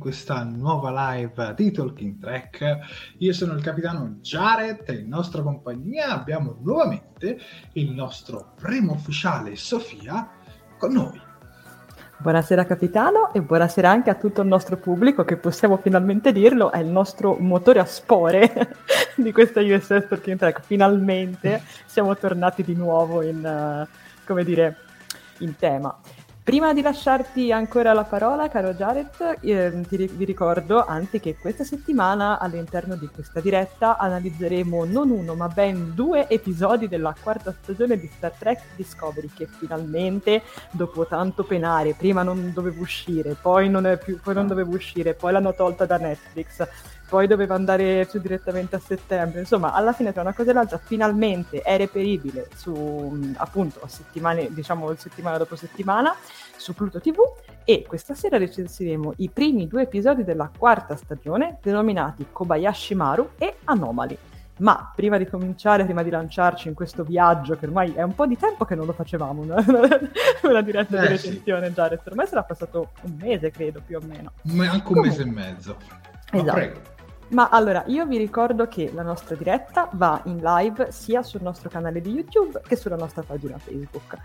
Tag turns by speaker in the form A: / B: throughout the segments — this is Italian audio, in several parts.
A: Questa nuova live di Talking Trek. Io sono il capitano Jared e in nostra compagnia abbiamo nuovamente il nostro primo ufficiale Sofia con noi.
B: Buonasera capitano e buonasera anche a tutto il nostro pubblico che possiamo finalmente dirlo, è il nostro motore a spore di questa USS Talking Trek. Finalmente siamo tornati di nuovo in, uh, come dire, in tema. Prima di lasciarti ancora la parola, caro Jared, eh, ti, vi ricordo anzi che questa settimana all'interno di questa diretta analizzeremo non uno ma ben due episodi della quarta stagione di Star Trek Discovery che finalmente, dopo tanto penare, prima non doveva uscire, poi non, più, poi non doveva uscire, poi l'hanno tolta da Netflix, poi doveva andare su direttamente a settembre. Insomma, alla fine tra una cosa e l'altra, finalmente è reperibile su appunto settimane, diciamo settimana dopo settimana su Pluto TV e questa sera recensiremo i primi due episodi della quarta stagione denominati Kobayashi Maru e Anomali. Ma prima di cominciare, prima di lanciarci in questo viaggio, che ormai è un po' di tempo che non lo facevamo, una, una diretta eh, di recensione, sì. Jared, ormai sarà passato un mese, credo, più o meno.
A: Ma anche un Comunque. mese e mezzo. Esatto. prego.
B: Ma allora, io vi ricordo che la nostra diretta va in live sia sul nostro canale di YouTube che sulla nostra pagina Facebook.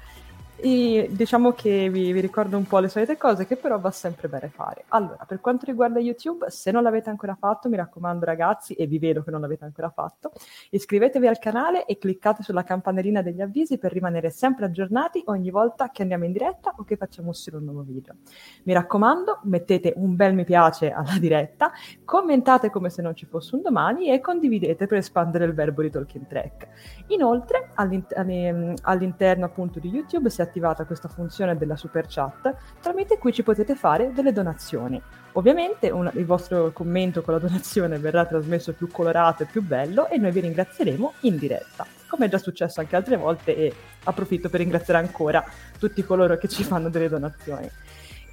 B: E diciamo che vi, vi, ricordo un po' le solite cose che però va sempre bene fare. Allora, per quanto riguarda YouTube, se non l'avete ancora fatto, mi raccomando ragazzi, e vi vedo che non l'avete ancora fatto, iscrivetevi al canale e cliccate sulla campanellina degli avvisi per rimanere sempre aggiornati ogni volta che andiamo in diretta o che facciamo uscire un nuovo video. Mi raccomando, mettete un bel mi piace alla diretta, commentate come se non ci fosse un domani e condividete per espandere il verbo di Talking Track. Inoltre, all'inter- all'interno appunto di YouTube, se attivata questa funzione della super chat tramite cui ci potete fare delle donazioni. Ovviamente un, il vostro commento con la donazione verrà trasmesso più colorato e più bello e noi vi ringrazieremo in diretta, come è già successo anche altre volte e approfitto per ringraziare ancora tutti coloro che ci fanno delle donazioni.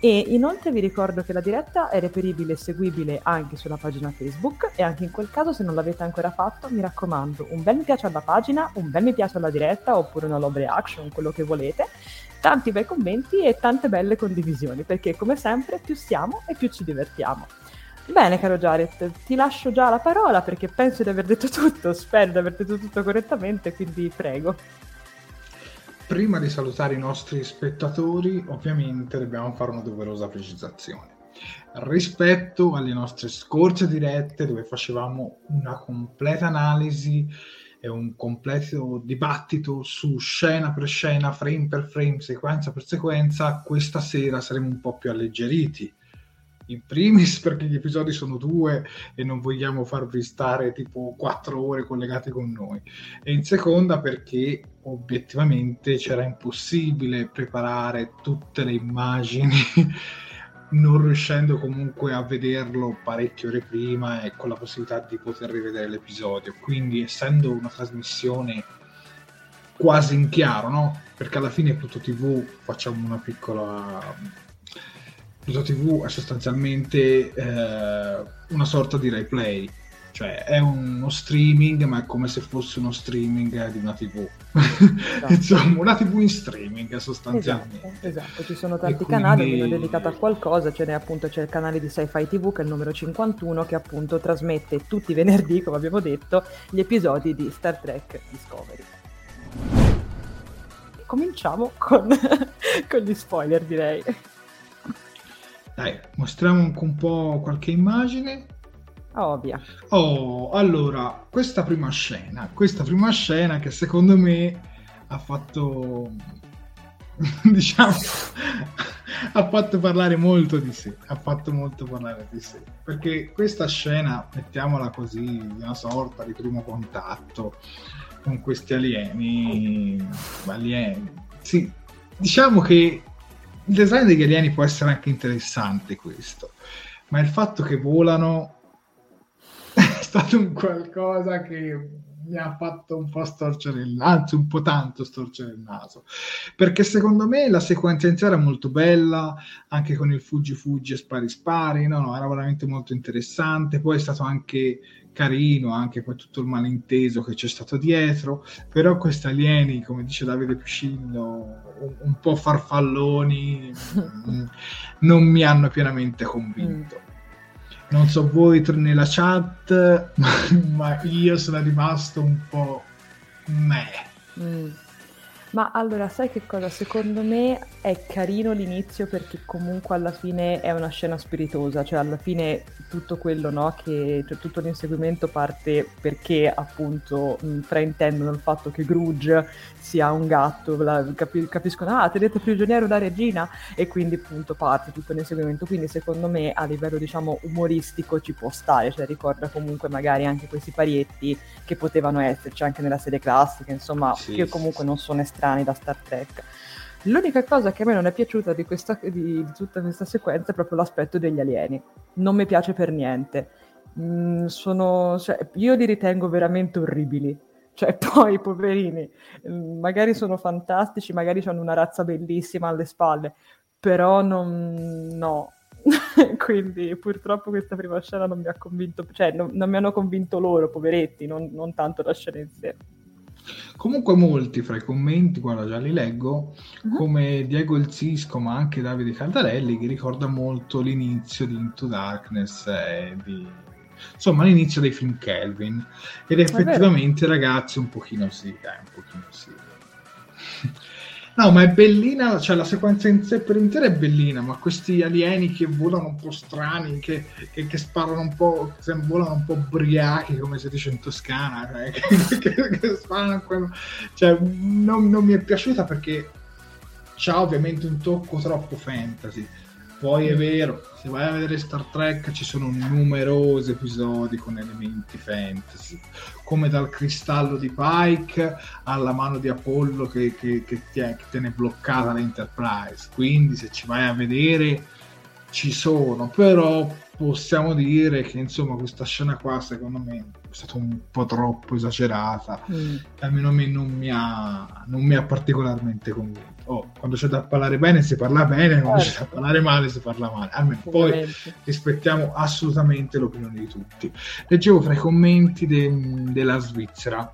B: E inoltre vi ricordo che la diretta è reperibile e seguibile anche sulla pagina Facebook e anche in quel caso se non l'avete ancora fatto mi raccomando un bel mi piace alla pagina, un bel mi piace alla diretta oppure una love reaction, quello che volete, tanti bei commenti e tante belle condivisioni perché come sempre più siamo e più ci divertiamo. Bene caro Jared, ti lascio già la parola perché penso di aver detto tutto, spero di aver detto tutto correttamente, quindi prego
A: prima di salutare i nostri spettatori, ovviamente dobbiamo fare una doverosa precisazione. Rispetto alle nostre scorse dirette dove facevamo una completa analisi è un completo dibattito su scena per scena, frame per frame, sequenza per sequenza, questa sera saremo un po' più alleggeriti in primis perché gli episodi sono due e non vogliamo farvi stare tipo quattro ore collegati con noi e in seconda perché obiettivamente c'era impossibile preparare tutte le immagini non riuscendo comunque a vederlo parecchie ore prima e con la possibilità di poter rivedere l'episodio quindi essendo una trasmissione quasi in chiaro no? perché alla fine Pluto TV facciamo una piccola Pluto TV è sostanzialmente eh, una sorta di replay, cioè è uno streaming, ma è come se fosse uno streaming di una TV. Esatto. Insomma, una TV in streaming sostanzialmente.
B: Esatto, esatto. ci sono tanti quindi... canali, ognuno dedicato a qualcosa, ce n'è appunto c'è il canale di Sci-Fi TV che è il numero 51 che appunto trasmette tutti i venerdì, come abbiamo detto, gli episodi di Star Trek Discovery. Cominciamo con, con gli spoiler, direi.
A: Dai, mostriamo un po' qualche immagine.
B: Ovvia.
A: Oh, allora, questa prima scena, questa prima scena che secondo me ha fatto diciamo ha fatto parlare molto di sé ha fatto molto parlare di sé perché questa scena mettiamola così una sorta di primo contatto con questi alieni alieni sì diciamo che il design degli alieni può essere anche interessante questo, ma il fatto che volano è stato un qualcosa che mi ha fatto un po' storcere il naso, anzi un po' tanto storcere il naso, perché secondo me la sequenza iniziale era molto bella, anche con il fuggi fuggi e spari spari, no, no, era veramente molto interessante, poi è stato anche carino anche poi tutto il malinteso che c'è stato dietro, però questi alieni, come dice Davide Piscillo, un, po' farfalloni, mm, non mi hanno pienamente convinto. Mm. Non so voi nella chat, ma, ma io sono rimasto un po' me. Mm.
B: Ma allora, sai che cosa? Secondo me è carino l'inizio perché comunque alla fine è una scena spiritosa, cioè alla fine tutto quello, no, che cioè, tutto l'inseguimento parte perché appunto mh, fraintendono il fatto che Grudge sia un gatto, la, capi- capiscono, ah, tenete prigioniero la regina? E quindi appunto parte tutto l'inseguimento, quindi secondo me a livello diciamo umoristico ci può stare, cioè ricorda comunque magari anche questi parietti che potevano esserci anche nella serie classica, insomma, sì, che comunque non sono estremamente strani da Star Trek. L'unica cosa che a me non è piaciuta di, questa, di, di tutta questa sequenza è proprio l'aspetto degli alieni. Non mi piace per niente. Mm, sono, cioè, io li ritengo veramente orribili. Cioè, poi, poverini, mm, magari sono fantastici, magari hanno una razza bellissima alle spalle, però non... no. Quindi purtroppo questa prima scena non mi ha convinto, cioè non, non mi hanno convinto loro, poveretti, non, non tanto la scena in sé.
A: Comunque molti fra i commenti, guarda già li leggo, uh-huh. come Diego Il Cisco, ma anche Davide Caldarelli, che ricorda molto l'inizio di Into Darkness e di... Insomma, l'inizio dei film Kelvin. Ed effettivamente, ragazzi, un pochino sì, dai, un pochino sì. No, ma è bellina, cioè la sequenza in sé per intera è bellina, ma questi alieni che volano un po' strani, che, che, che sparano un po', volano un po' ubriachi, come si dice in Toscana, cioè, che, che, sparano quello... Cioè, non, non mi è piaciuta perché c'ha ovviamente un tocco troppo fantasy poi è vero, se vai a vedere Star Trek ci sono numerosi episodi con elementi fantasy, come dal cristallo di Pike alla mano di Apollo che, che, che, tiene, che tiene bloccata l'Enterprise. Quindi se ci vai a vedere ci sono, però possiamo dire che insomma questa scena qua secondo me è stata un po' troppo esagerata, mm. almeno a me non mi ha, non mi ha particolarmente convinto oh, quando c'è da parlare bene si parla bene, quando certo. c'è da parlare male si parla male. Almeno poi rispettiamo assolutamente l'opinione di tutti. Leggevo fra i commenti de- della Svizzera.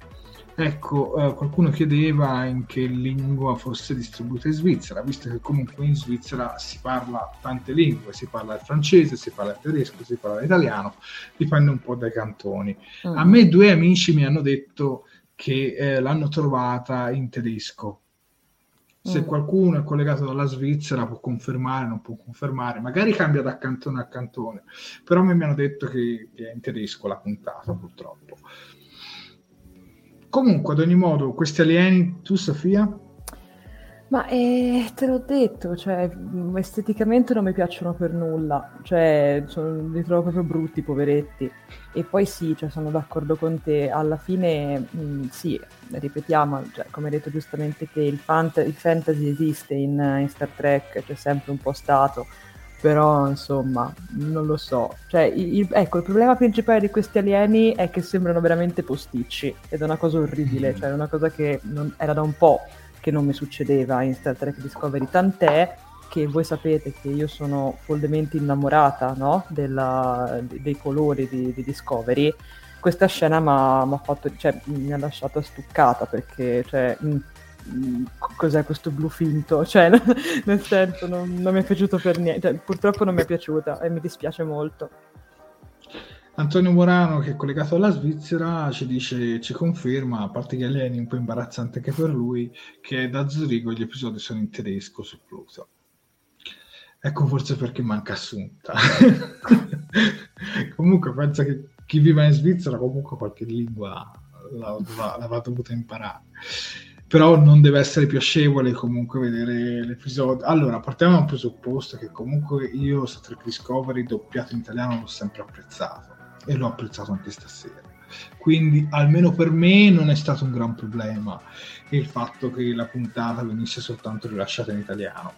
A: Ecco, eh, qualcuno chiedeva in che lingua fosse distribuita in Svizzera, visto che comunque in Svizzera si parla tante lingue, si parla il francese, si parla il tedesco, si parla l'italiano, dipende un po' dai cantoni. Mm. A me due amici mi hanno detto che eh, l'hanno trovata in tedesco, se mm. qualcuno è collegato dalla Svizzera può confermare, non può confermare, magari cambia da cantone a cantone, però mi hanno detto che, è in tedesco la puntata purtroppo. Comunque, ad ogni modo, questi alieni, tu Sofia?
B: Ma eh, te l'ho detto, cioè, mm, esteticamente non mi piacciono per nulla, cioè, sono, li trovo proprio brutti, poveretti. E poi sì, cioè, sono d'accordo con te, alla fine mh, mm, sì, ripetiamo, cioè, come hai detto giustamente te, il, fant- il fantasy esiste in, in, Star Trek, c'è sempre un po' stato, però insomma, non lo so. Cioè, il, ecco, il problema principale di questi alieni è che sembrano veramente posticci, ed è una cosa orribile, mm. cioè è una cosa che non, era da un po' che non mi succedeva in Star Trek Discovery, tant'è che voi sapete che io sono follemente innamorata no? Della, dei colori di, di Discovery. Questa scena cioè, mi ha lasciato stuccata perché cioè, mh, mh, mm, cos'è questo blu finto? Cioè, nel senso, non, non mi è piaciuto per niente. Cioè, purtroppo non mi è piaciuta e mi dispiace molto.
A: Antonio Morano, che è collegato alla Svizzera, ci dice, ci conferma, a parte gli alieni, un po' imbarazzante anche per lui, che da Zurigo gli episodi sono in tedesco su Pluto. Ecco forse perché manca Assunta. comunque penso che chi vive in Svizzera comunque qualche lingua l'avrà dovuta imparare. Però non deve essere piacevole comunque vedere l'episodio. Allora, partiamo da un presupposto che comunque io Star Trek Discovery doppiato in italiano l'ho sempre apprezzato e l'ho apprezzato anche stasera. Quindi almeno per me non è stato un gran problema il fatto che la puntata venisse soltanto rilasciata in italiano.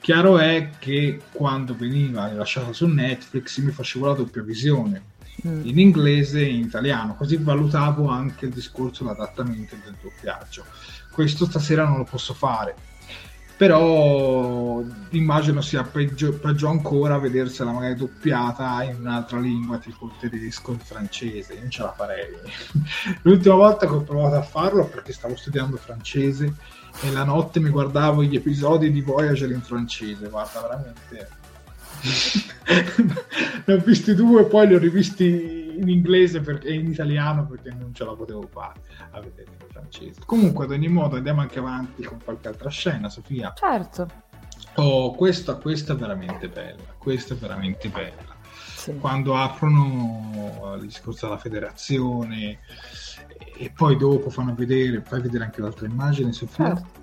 A: Chiaro è che quando veniva rilasciata su Netflix mi facevo la doppia visione mm. in inglese e in italiano, così valutavo anche il discorso dell'adattamento e del doppiaggio. Questo stasera non lo posso fare. Però immagino sia peggio, peggio, ancora vedersela magari doppiata in un'altra lingua tipo il tedesco il francese. Non ce la farei. L'ultima volta che ho provato a farlo perché stavo studiando francese e la notte mi guardavo gli episodi di Voyager in francese. Guarda veramente. Ne ho visti due poi li ho rivisti in inglese e in italiano perché non ce la potevo fare a vedere francese. Comunque, ad ogni modo, andiamo anche avanti con qualche altra scena, Sofia.
B: Certo.
A: Oh, questa, questa è veramente bella. Questa è veramente bella. Sì. Quando aprono il discorso della federazione e poi dopo fanno vedere, fai vedere anche l'altra immagine, Sofia. Certo.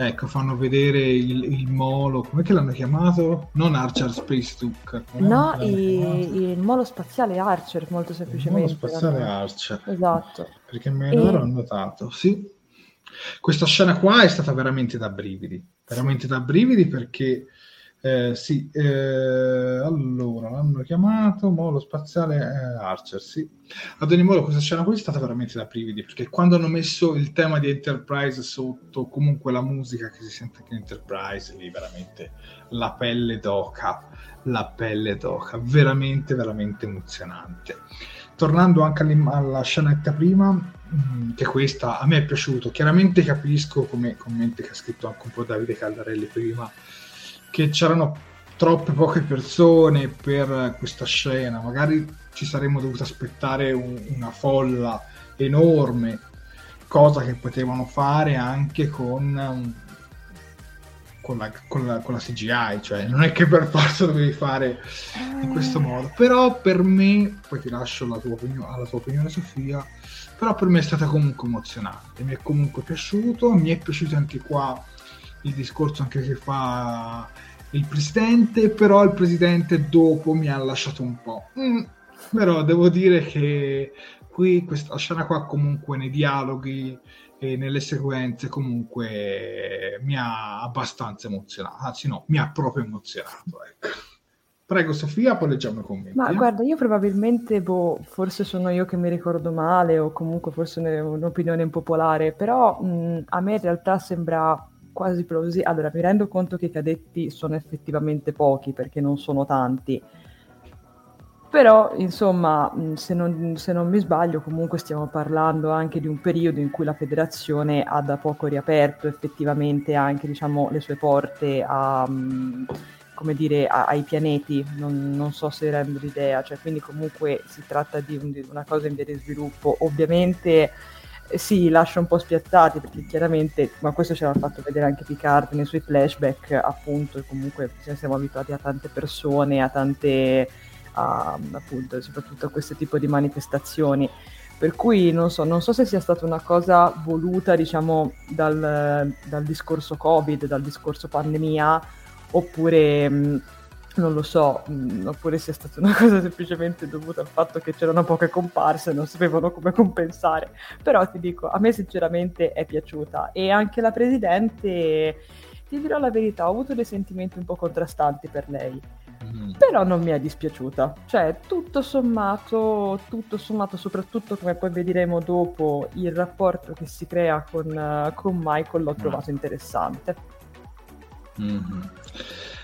A: Ecco, fanno vedere il, il molo, come l'hanno chiamato? Non Archer Space Duke.
B: No, il, il, molo spaziale Archer, molto semplicemente.
A: Il molo spaziale Archer.
B: Esatto.
A: Perché me lo ero annotato, sì. Questa scena qua è stata veramente da brividi, veramente da brividi perché eh, sì, eh, allora l'hanno chiamato Molo Spaziale eh, Archer. Sì. Ad ogni modo, questa scena qui è stata veramente da brividi perché quando hanno messo il tema di Enterprise sotto, comunque la musica che si sente anche in Enterprise, lì veramente la pelle d'oca, la pelle d'oca, veramente, veramente emozionante. Tornando anche alla scenetta prima, mm, che questa a me è piaciuto, chiaramente capisco come commenti che ha scritto anche un po' Davide Caldarelli prima che c'erano troppe poche persone per questa scena, magari ci saremmo dovuti aspettare un, una folla enorme, cosa che potevano fare anche con, con, la, con, la, con la CGI, cioè non è che per forza dovevi fare in questo modo, però per me, poi ti lascio la tua opinione, alla tua opinione Sofia, però per me è stata comunque emozionante, mi è comunque piaciuto, mi è piaciuto anche qua il discorso anche che fa il presidente, però il presidente dopo mi ha lasciato un po'. Mm, però devo dire che qui questa scena qua comunque nei dialoghi e nelle sequenze comunque mi ha abbastanza emozionato, anzi no, mi ha proprio emozionato, ecco. Prego Sofia, poi leggiamo i commenti.
B: Ma eh? guarda, io probabilmente, boh, forse sono io che mi ricordo male o comunque forse è un'opinione impopolare, però mh, a me in realtà sembra quasi plausibile. Allora, mi rendo conto che i cadetti sono effettivamente pochi perché non sono tanti. Però, insomma, se non, se non, mi sbaglio, comunque stiamo parlando anche di un periodo in cui la federazione ha da poco riaperto effettivamente anche diciamo, le sue porte a, dire, a, ai pianeti. Non, non, so se rendo l'idea, cioè, quindi comunque si tratta di, un, di una cosa in via di sviluppo. Ovviamente sì, lascia un po' spiazzati perché chiaramente, ma questo ce l'ha fatto vedere anche Picard nei suoi flashback, appunto, comunque siamo abituati a tante persone, a tante, a, appunto, soprattutto a questo tipo di manifestazioni. Per cui non so, non so se sia stata una cosa voluta, diciamo, dal, dal discorso Covid, dal discorso pandemia, oppure mh, non lo so, mh, oppure sia stata una cosa semplicemente dovuta al fatto che c'erano poche comparse e non sapevano come compensare. Però ti dico, a me sinceramente è piaciuta e anche la presidente, ti dirò la verità, ho avuto dei sentimenti un po' contrastanti per lei Mm. Però non mi è dispiaciuta, cioè tutto sommato, tutto sommato, soprattutto come poi vedremo dopo, il rapporto che si crea con, con Michael l'ho mm. trovato interessante.
A: Mm-hmm.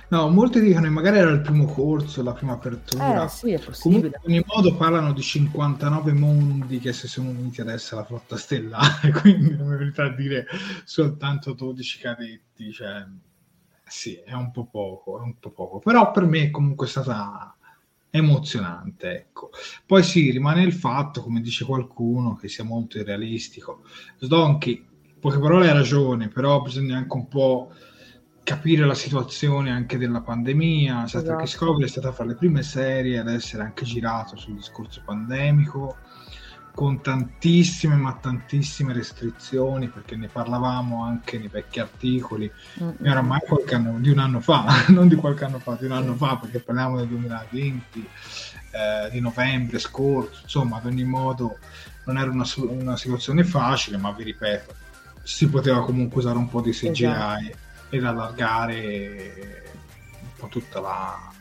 A: No, molti dicono che magari era il primo corso, la prima apertura.
B: Eh sì, è possibile.
A: Comunque, in ogni modo parlano di 59 mondi che si sono uniti adesso alla flotta stellare, quindi non mi verità dire soltanto 12 cadetti, cioè sì, è un po' poco, è un po' poco, però per me comunque è stata emozionante, ecco. Poi sì, rimane il fatto, come dice qualcuno, che sia molto irrealistico. Sdonkey, poche parole ha ragione, però bisogna anche un po' capire la situazione anche della pandemia. Esatto. Che Discovery è stata fra le prime serie ad essere anche girato sul discorso pandemico con tantissime ma tantissime restrizioni perché ne parlavamo anche nei vecchi articoli mm-hmm. oramai qualche anno, di un anno fa non di qualche anno fa, di un anno fa perché parliamo del 2020 eh, di novembre scorso insomma ad ogni modo non era una, una, situazione facile ma vi ripeto si poteva comunque usare un po' di CGI esatto. Ed allargare un po' tutta la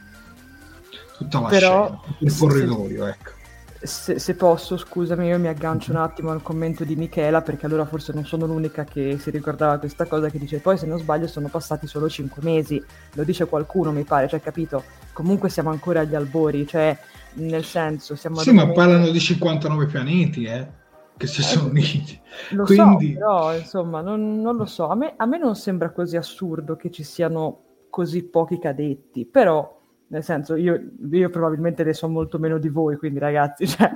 A: tutta la Però, scena il corridoio ecco
B: se, se, posso, scusami, io mi aggancio un attimo al commento di Michela, perché allora forse non sono l'unica che si ricordava questa cosa, che dice poi se non sbaglio sono passati solo 5 mesi, lo dice qualcuno mi pare, cioè capito? Comunque siamo ancora agli albori, cioè nel senso siamo...
A: Sì, ma momento... parlano di 59 pianeti, eh? Che si eh, sono uniti.
B: Lo Quindi... so, però insomma, non, non lo so, a me, a me non sembra così assurdo che ci siano così pochi cadetti, però nel senso io, io, probabilmente ne so molto meno di voi, quindi ragazzi, cioè,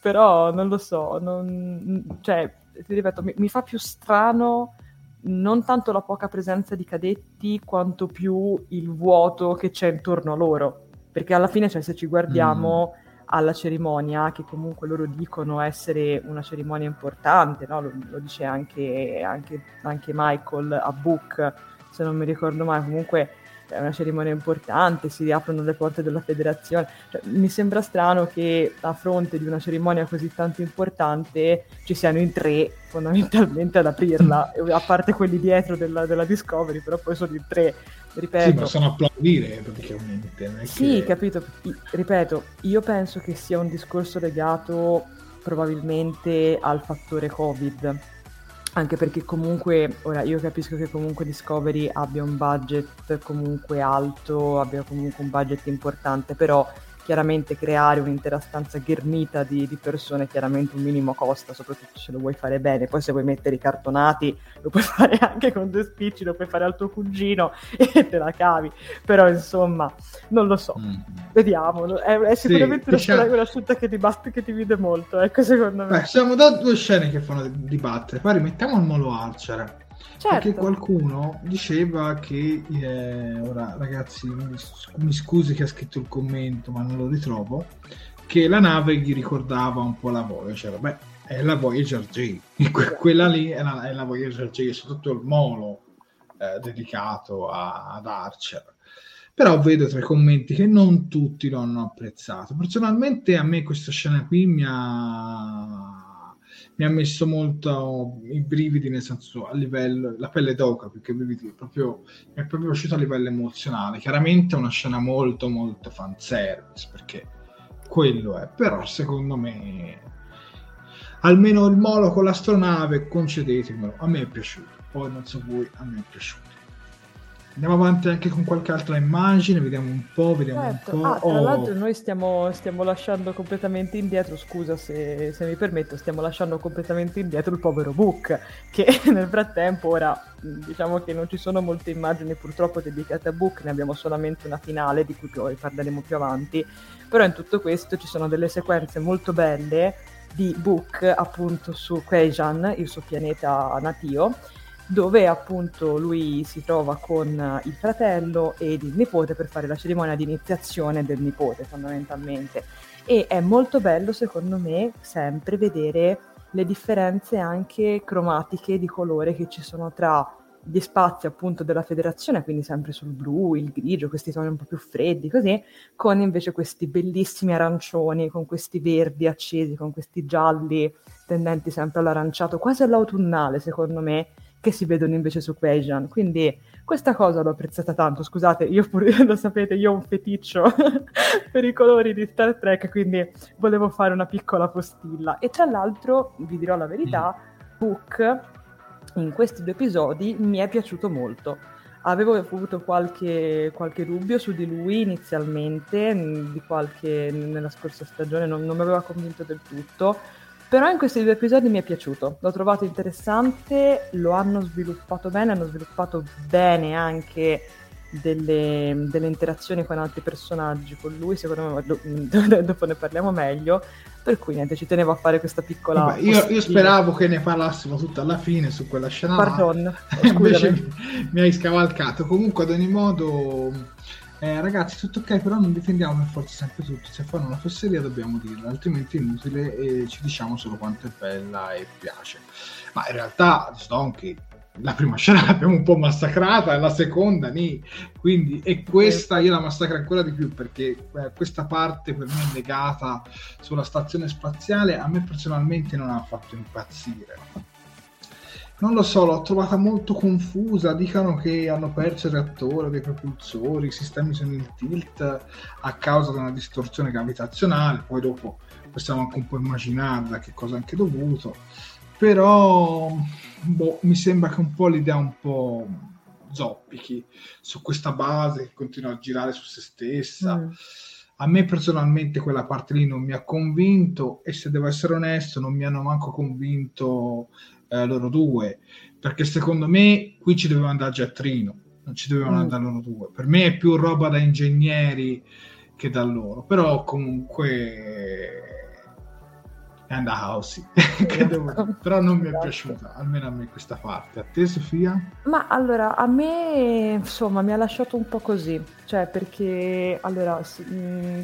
B: però non lo so, non, cioè, ti ripeto, mi, mi, fa più strano non tanto la poca presenza di cadetti quanto più il vuoto che c'è intorno a loro, perché alla fine, cioè, se ci guardiamo... Mm. Alla cerimonia, che comunque loro dicono essere una cerimonia importante, no? lo, lo, dice anche, anche, anche Michael a Book, se non mi ricordo mai, comunque è una cerimonia importante, si riaprono le porte della federazione. Cioè, mi sembra strano che a fronte di una cerimonia così tanto importante ci siano in tre fondamentalmente ad aprirla, a parte quelli dietro della, della Discovery, però poi sono in tre. Ripeto.
A: Sì, ma sono applaudire praticamente.
B: Sì, che... capito. ripeto, io penso che sia un discorso legato probabilmente al fattore Covid anche perché comunque, ora io capisco che comunque Discovery abbia un budget comunque alto, abbia comunque un budget importante, però chiaramente creare un'intera stanza ghermita di, di, persone chiaramente un minimo costa, soprattutto se lo vuoi fare bene. Poi se vuoi mettere i cartonati lo puoi fare anche con due spicci, lo puoi fare al tuo cugino e te la cavi. Però insomma, non lo so. Mm. Vediamo. È, è sicuramente sì, una, diciamo... una scelta che ti, basta, che ti vede molto, ecco secondo me.
A: Beh, siamo da due scene che fanno dibattere. Poi rimettiamo il Molo Archer Certo. Perché qualcuno diceva che, eh, ora ragazzi mi, mi scusi che ha scritto il commento ma non lo ritrovo, che la nave gli ricordava un po' la Voyager. Beh, è la Voyager J, quella lì è la, è la Voyager J, soprattutto il molo eh, dedicato a, ad Archer. Però vedo tra i commenti che non tutti lo hanno apprezzato. Personalmente a me questa scena qui mi ha mi ha messo molto i brividi, nel senso a livello, la pelle d'oca, perché brividi proprio, mi è proprio uscito a livello emozionale. Chiaramente è una scena molto molto fanservice, perché quello è, però secondo me almeno il molo con l'astronave, concedetemelo, a me è piaciuto, poi non so voi, a me è piaciuto. Andiamo avanti anche con qualche altra immagine, vediamo un po', vediamo certo. un po'.
B: Ah, tra oh. l'altro noi stiamo, stiamo, lasciando completamente indietro, scusa se, se, mi permetto, stiamo lasciando completamente indietro il povero Book, che nel frattempo ora diciamo che non ci sono molte immagini purtroppo dedicate a Book, ne abbiamo solamente una finale di cui poi parleremo più avanti, però in tutto questo ci sono delle sequenze molto belle di Book appunto su Kwejan, il suo pianeta natio, dove appunto lui si trova con il fratello ed il nipote per fare la cerimonia di iniziazione del nipote fondamentalmente. E è molto bello secondo me sempre vedere le differenze anche cromatiche di colore che ci sono tra gli spazi appunto della federazione, quindi sempre sul blu, il grigio, questi toni un po' più freddi, così, con invece questi bellissimi arancioni, con questi verdi accesi, con questi gialli tendenti sempre all'aranciato, quasi all'autunnale secondo me, che si vedono invece su Quasian. Quindi questa cosa l'ho apprezzata tanto. Scusate, io pure lo sapete, io ho un feticcio per i colori di Star Trek, quindi volevo fare una piccola postilla. E tra l'altro, vi dirò la verità, Book in questi due episodi mi è piaciuto molto. Avevo avuto qualche, qualche dubbio su di lui inizialmente, qualche, nella scorsa stagione non, non mi aveva convinto del tutto, però in questi due episodi mi è piaciuto, l'ho trovato interessante, lo hanno sviluppato bene, hanno sviluppato bene anche delle, delle, interazioni con altri personaggi con lui, secondo me do, dopo ne parliamo meglio, per cui niente, ci tenevo a fare questa piccola...
A: Vabbè, io, io, speravo che ne parlassimo tutta alla fine su quella scena.
B: Pardon,
A: invece mi, mi, hai scavalcato. Comunque ad ogni modo... Eh, ragazzi, tutto ok, però non difendiamo per forza sempre tutti. Se fanno una fesseria dobbiamo dirlo, altrimenti è inutile e ci diciamo solo quanto è bella e piace. Ma in realtà, Stonky, la prima scena l'abbiamo un po' massacrata, la seconda nì. Quindi, e questa io la massacro ancora di più perché eh, questa parte per me legata sulla stazione spaziale. A me personalmente non ha fatto impazzire. Non lo so, l'ho trovata molto confusa. Dicono che hanno perso il reattore dei propulsori, i sistemi sono in tilt a causa di una distorsione gravitazionale. Poi dopo possiamo anche un po' immaginare da che cosa anche dovuto però boh, mi sembra che un po' l'idea un po' zoppichi su questa base che continua a girare su se stessa. Mm. A me personalmente quella parte lì non mi ha convinto e se devo essere onesto non mi hanno manco convinto eh, loro due, perché secondo me qui ci doveva andare Giattrino, non ci dovevano mm. andare loro due. Per me è più roba da ingegneri che da loro, però comunque and a house però non mi è esatto. piaciuta almeno a me questa parte a te Sofia?
B: ma allora a me insomma mi ha lasciato un po' così cioè perché allora mh, mm,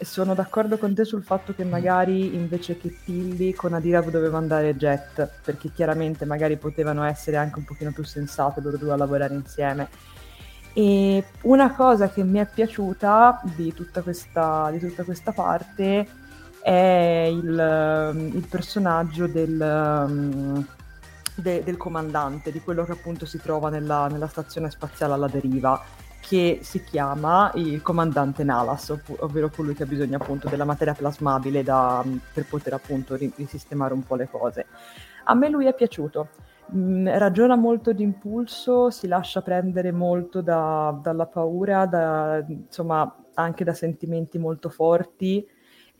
B: sono d'accordo con te sul fatto che magari invece che Tilly con Adirav doveva andare Jet perché chiaramente magari potevano essere anche un pochino più sensate loro due a lavorare insieme. E una cosa che mi è piaciuta di tutta questa, di tutta questa parte è il, il personaggio del, de, del, comandante, di quello che appunto si trova nella, nella, stazione spaziale alla deriva, che si chiama il comandante Nalas, ov- ovvero colui che ha bisogno appunto della materia plasmabile da, per poter appunto risistemare un po' le cose. A me lui è piaciuto. Mm, ragiona molto d'impulso, si lascia prendere molto da, dalla paura, da, insomma anche da sentimenti molto forti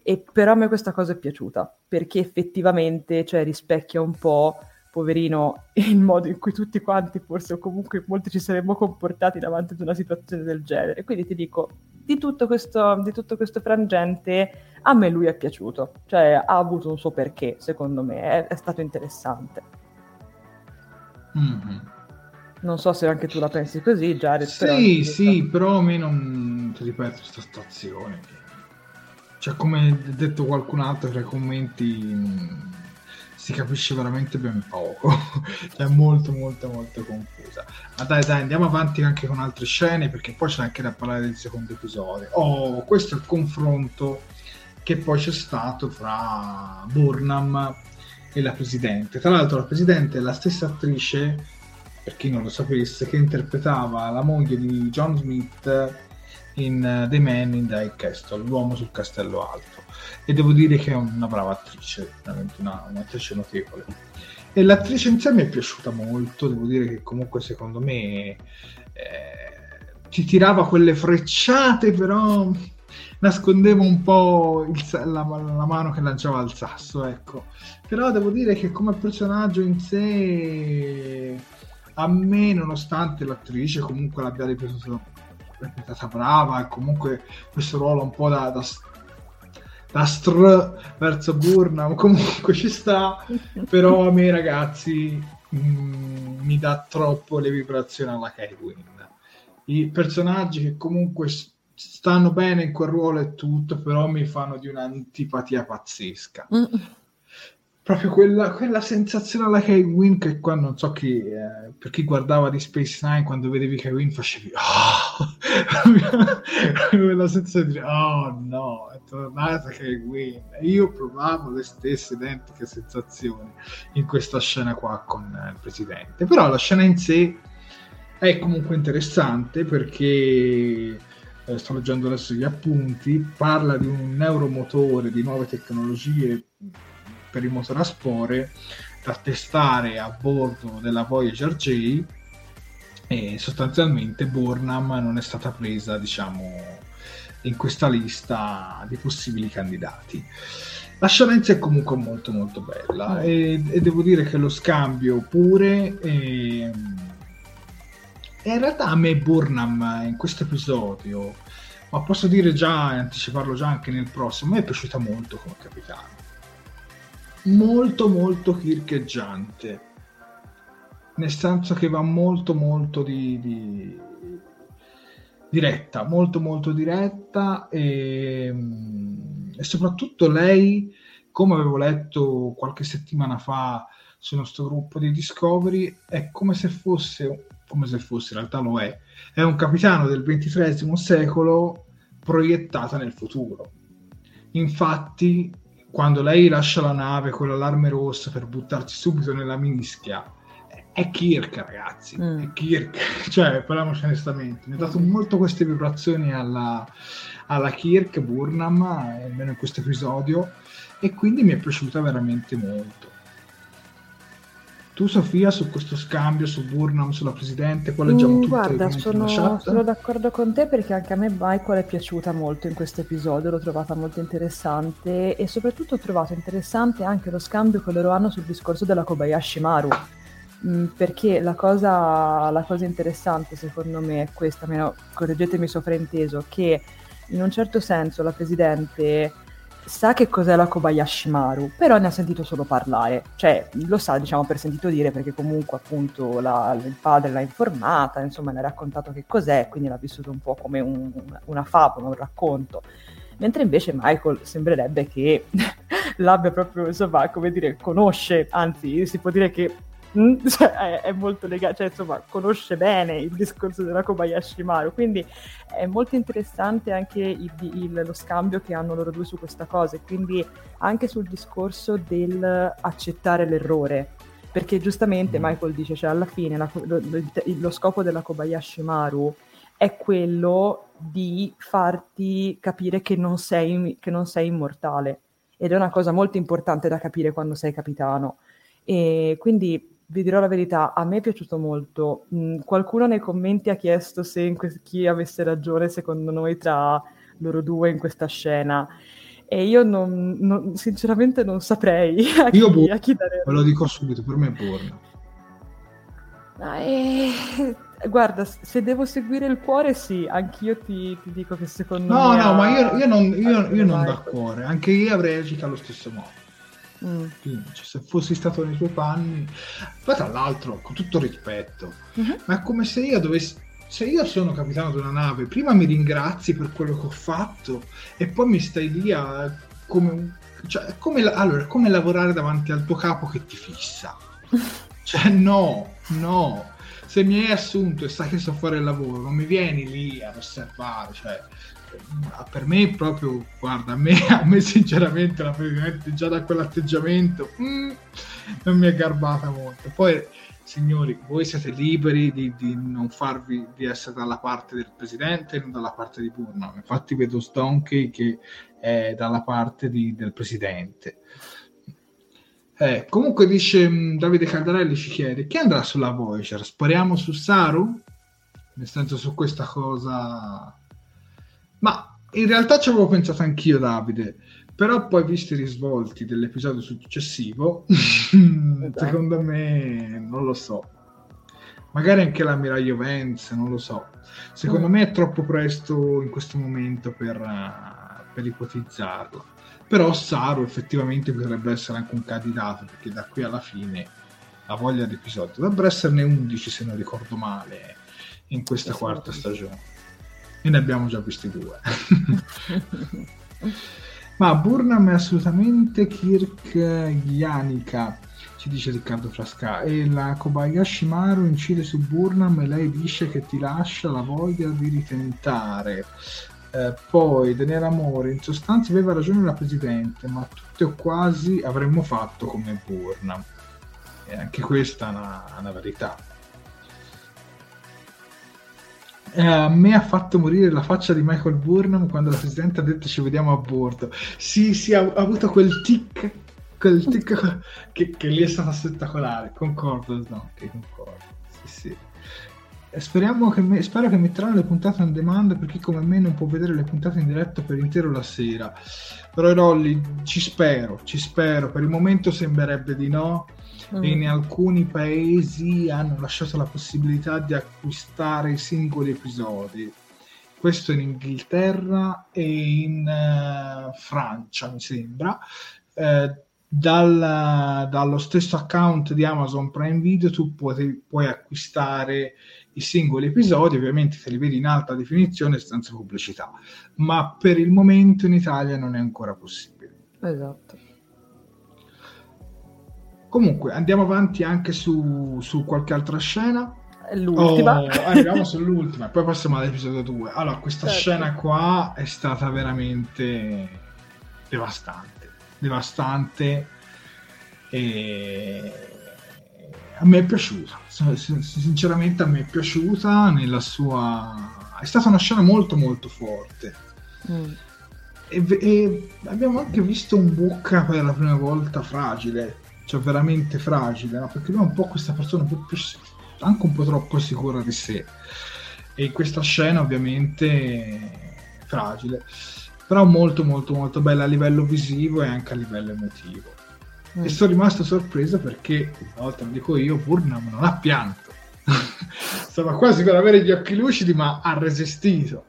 B: e però a me questa cosa è piaciuta, perché effettivamente cioè, rispecchia un po', poverino, il modo in cui tutti quanti, forse o comunque molti ci saremmo comportati davanti ad una situazione del genere. Quindi ti dico, di tutto questo, di tutto questo frangente, a me lui è piaciuto, cioè ha avuto un suo perché, secondo me, è, è stato interessante. Mm-hmm. Non so se anche tu la pensi così, Jared.
A: Sì, però sì, però a me non, ti ripeto, questa stazione cioè, come detto qualcun altro tra i commenti, mh, si capisce veramente ben poco. è molto, molto, molto confusa. Ma dai, dai, andiamo avanti anche con altre scene, perché poi c'è anche da parlare del secondo episodio. Oh, questo è il confronto che poi c'è stato fra Burnham e la presidente. Tra l'altro, la presidente è la stessa attrice, per chi non lo sapesse, che interpretava la moglie di John Smith in The Man in the Castle, l'uomo sul castello alto. E devo dire che è una brava attrice, veramente una, un'attrice notevole. E l'attrice in sé mi è piaciuta molto, devo dire che comunque secondo me eh, ti tirava quelle frecciate, però nascondeva un po' il, la, la, mano che lanciava al sasso, ecco. Però devo dire che come personaggio in sé, a me, nonostante l'attrice comunque l'abbia ripetuto reputata brava e comunque questo ruolo un po' da, da, da str verso Burnham comunque ci sta però a me ragazzi mm, mi dà troppo le vibrazioni alla Kevin. I personaggi che comunque stanno bene in quel ruolo e tutto, però mi fanno di un'antipatia pazzesca. Mm proprio quella, quella, sensazione alla K-Win che qua non so chi, eh, per chi guardava di Space Nine quando vedevi K-Win facevi oh! quella sensazione di oh no è tornata K-Win io provavo le stesse identiche sensazioni in questa scena qua con eh, il presidente però la scena in sé è comunque interessante perché eh, sto leggendo adesso gli appunti parla di un neuromotore di nuove tecnologie per il motore a spore da testare a bordo della Voyager J e sostanzialmente Burnham non è stata presa diciamo in questa lista di possibili candidati la scienza è comunque molto molto bella mm. e, e devo dire che lo scambio pure e, e in realtà a me Burnham in questo episodio ma posso dire già anticiparlo già anche nel prossimo mi è piaciuta molto come capitano molto molto chircheggiante. Nel senso che va molto molto di, di diretta molto molto diretta e, e, soprattutto lei come avevo letto qualche settimana fa sul nostro gruppo di Discovery è come se fosse come se fosse in realtà lo è è un capitano del XXIII secolo proiettata nel futuro. Infatti quando lei lascia la nave con l'allarme rosso per buttarsi subito nella mischia, è Kirk, ragazzi, mm. è Kirk, cioè parliamoci onestamente, mi ha dato molto queste vibrazioni alla, alla Kirk Burnham, almeno in questo episodio, e quindi mi è piaciuta veramente molto. Tu Sofia su questo scambio, su Burnham, sulla Presidente, qua leggiamo mm,
B: tutte Guarda, sono, sono, d'accordo con te perché anche a me Michael è piaciuta molto in questo episodio, l'ho trovata molto interessante e soprattutto ho trovato interessante anche lo scambio che loro hanno sul discorso della Kobayashi Maru. Mm, perché la cosa, la cosa interessante secondo me è questa, almeno correggetemi frainteso, che in un certo senso la Presidente sa che cos'è la Kobayashi Maru, però ne ha sentito solo parlare, cioè lo sa diciamo per sentito dire perché comunque appunto la, il padre l'ha informata, insomma ne ha raccontato che cos'è, quindi l'ha vissuto un po' come un, una favola, un racconto, mentre invece Michael sembrerebbe che l'abbia proprio, insomma, come dire, conosce, anzi si può dire che Mm, cioè, è, è, molto legato, cioè, insomma, conosce bene il discorso della Kobayashi Maru, quindi è molto interessante anche il, il, lo scambio che hanno loro due su questa cosa, e quindi anche sul discorso del accettare l'errore, perché giustamente mm. Michael dice, cioè alla fine la, lo, lo, lo scopo della Kobayashi Maru è quello di farti capire che non sei, che non sei immortale, ed è una cosa molto importante da capire quando sei capitano. E quindi vi dirò la verità, a me è piaciuto molto. Mm, qualcuno nei commenti ha chiesto se que- chi avesse ragione secondo noi tra loro due in questa scena. E io non, non, sinceramente non saprei a
A: io chi, a chi dare. Ve lo dico subito, per me è Borna.
B: Ah, e... Guarda, se devo seguire il cuore, sì, anch'io ti, ti dico che secondo
A: no,
B: me.
A: No, no, ma io, io non, io, io non da cuore, anche io avrei agito allo stesso modo. Mm. Cioè, se fossi stato nei tuoi panni, poi tra l'altro, con tutto rispetto, mm-hmm. ma è come se io dovessi. Se io sono capitano di una nave, prima mi ringrazi per quello che ho fatto e poi mi stai lì a. come, cioè, come, allora, come lavorare davanti al tuo capo che ti fissa. cioè, no, no. Se mi hai assunto e sai che so fare il lavoro, non mi vieni lì ad osservare, cioè, per me proprio, guarda, a me, a me sinceramente la presidente già da quell'atteggiamento mm, non mi è garbata molto. Poi, signori, voi siete liberi di, di, non farvi, di essere dalla parte del presidente e non dalla parte di Burma. Infatti vedo Stonky che è dalla parte di, del presidente. Eh, comunque dice mm, Davide Caldarelli ci chiede chi andrà sulla Voyager? Spariamo su Saru? Nel senso su questa cosa ma in realtà ci avevo pensato anch'io, Davide. Però poi, visto i risvolti dell'episodio successivo, secondo me non lo so. Magari anche l'ammiraglio Vance, non lo so. Secondo mm. me è troppo presto in questo momento per, uh, per ipotizzarlo. Però Saru effettivamente potrebbe essere anche un candidato, perché da qui alla fine ha voglia di episodi. Dovrebbero esserne 11 se non ricordo male in questa quarta stagione. E ne abbiamo già visti due. Ma Burnham è assolutamente Kirk Yanika, ci dice Riccardo Frasca. E la Kobayashi Maru incide su Burnham e lei dice che ti lascia la voglia di ritentare. Eh, poi Daniele Amore, in sostanza aveva ragione la Presidente, ma tutte o quasi avremmo fatto come Burnham. E anche questa è una, una verità. Eh, a me ha fatto morire la faccia di Michael Burnham quando la Presidente ha detto ci vediamo a bordo. Sì, sì, ha, ha avuto quel tic, quel tic che, che lì è stato spettacolare. Concordo, no, che concordo. Sì, sì. Speriamo che me- spero che metteranno le puntate on demand per chi come me non può vedere le puntate in diretta per intero la sera. Però Rolli, ci spero, ci spero. Per il momento sembrerebbe di no. Mm. E in alcuni paesi hanno lasciato la possibilità di acquistare i singoli episodi. Questo in Inghilterra e in uh, Francia, mi sembra. Uh, dal, dallo stesso account di Amazon Prime Video tu puoi, puoi acquistare i singoli episodi, ovviamente se li vedi in alta definizione senza pubblicità, ma per il momento in Italia non è ancora possibile.
B: Esatto.
A: Comunque andiamo avanti anche su, su qualche altra scena.
B: L'ultima.
A: Oh, arriviamo sull'ultima, poi passiamo all'episodio 2. Allora, questa certo. scena qua è stata veramente devastante. Devastante. E a me è piaciuta, sinceramente a me è piaciuta nella sua... è stata una scena molto molto forte. Mm. E, e, abbiamo anche visto un Bucca per la prima volta fragile, cioè veramente fragile, no? perché lui è un po' questa persona po più, anche un po' troppo sicura di sé. E in questa scena ovviamente fragile, però molto molto molto bella a livello visivo e anche a livello emotivo mm. e sono rimasto sorpreso perché, una volta lo dico io, Burnham non ha pianto. Stava quasi per avere gli occhi lucidi, ma ha resistito.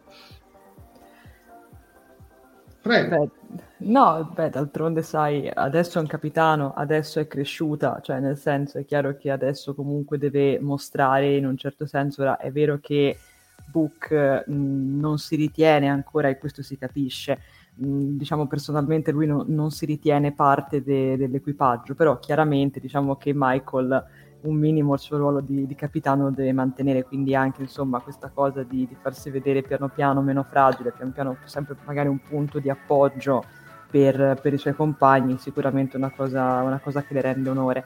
B: Prego. Beh, no, beh, d'altronde sai, adesso è un capitano, adesso è cresciuta, cioè nel senso è chiaro che adesso comunque deve mostrare in un certo senso, ora è vero che Book mh, non si ritiene ancora, e questo si capisce, diciamo personalmente lui no, non si ritiene parte de, dell'equipaggio, però chiaramente diciamo che Michael un minimo il suo ruolo di, di capitano lo deve mantenere, quindi anche insomma questa cosa di, di, farsi vedere piano piano meno fragile, piano piano sempre magari un punto di appoggio per, per i suoi compagni, sicuramente una cosa, una cosa che le rende onore.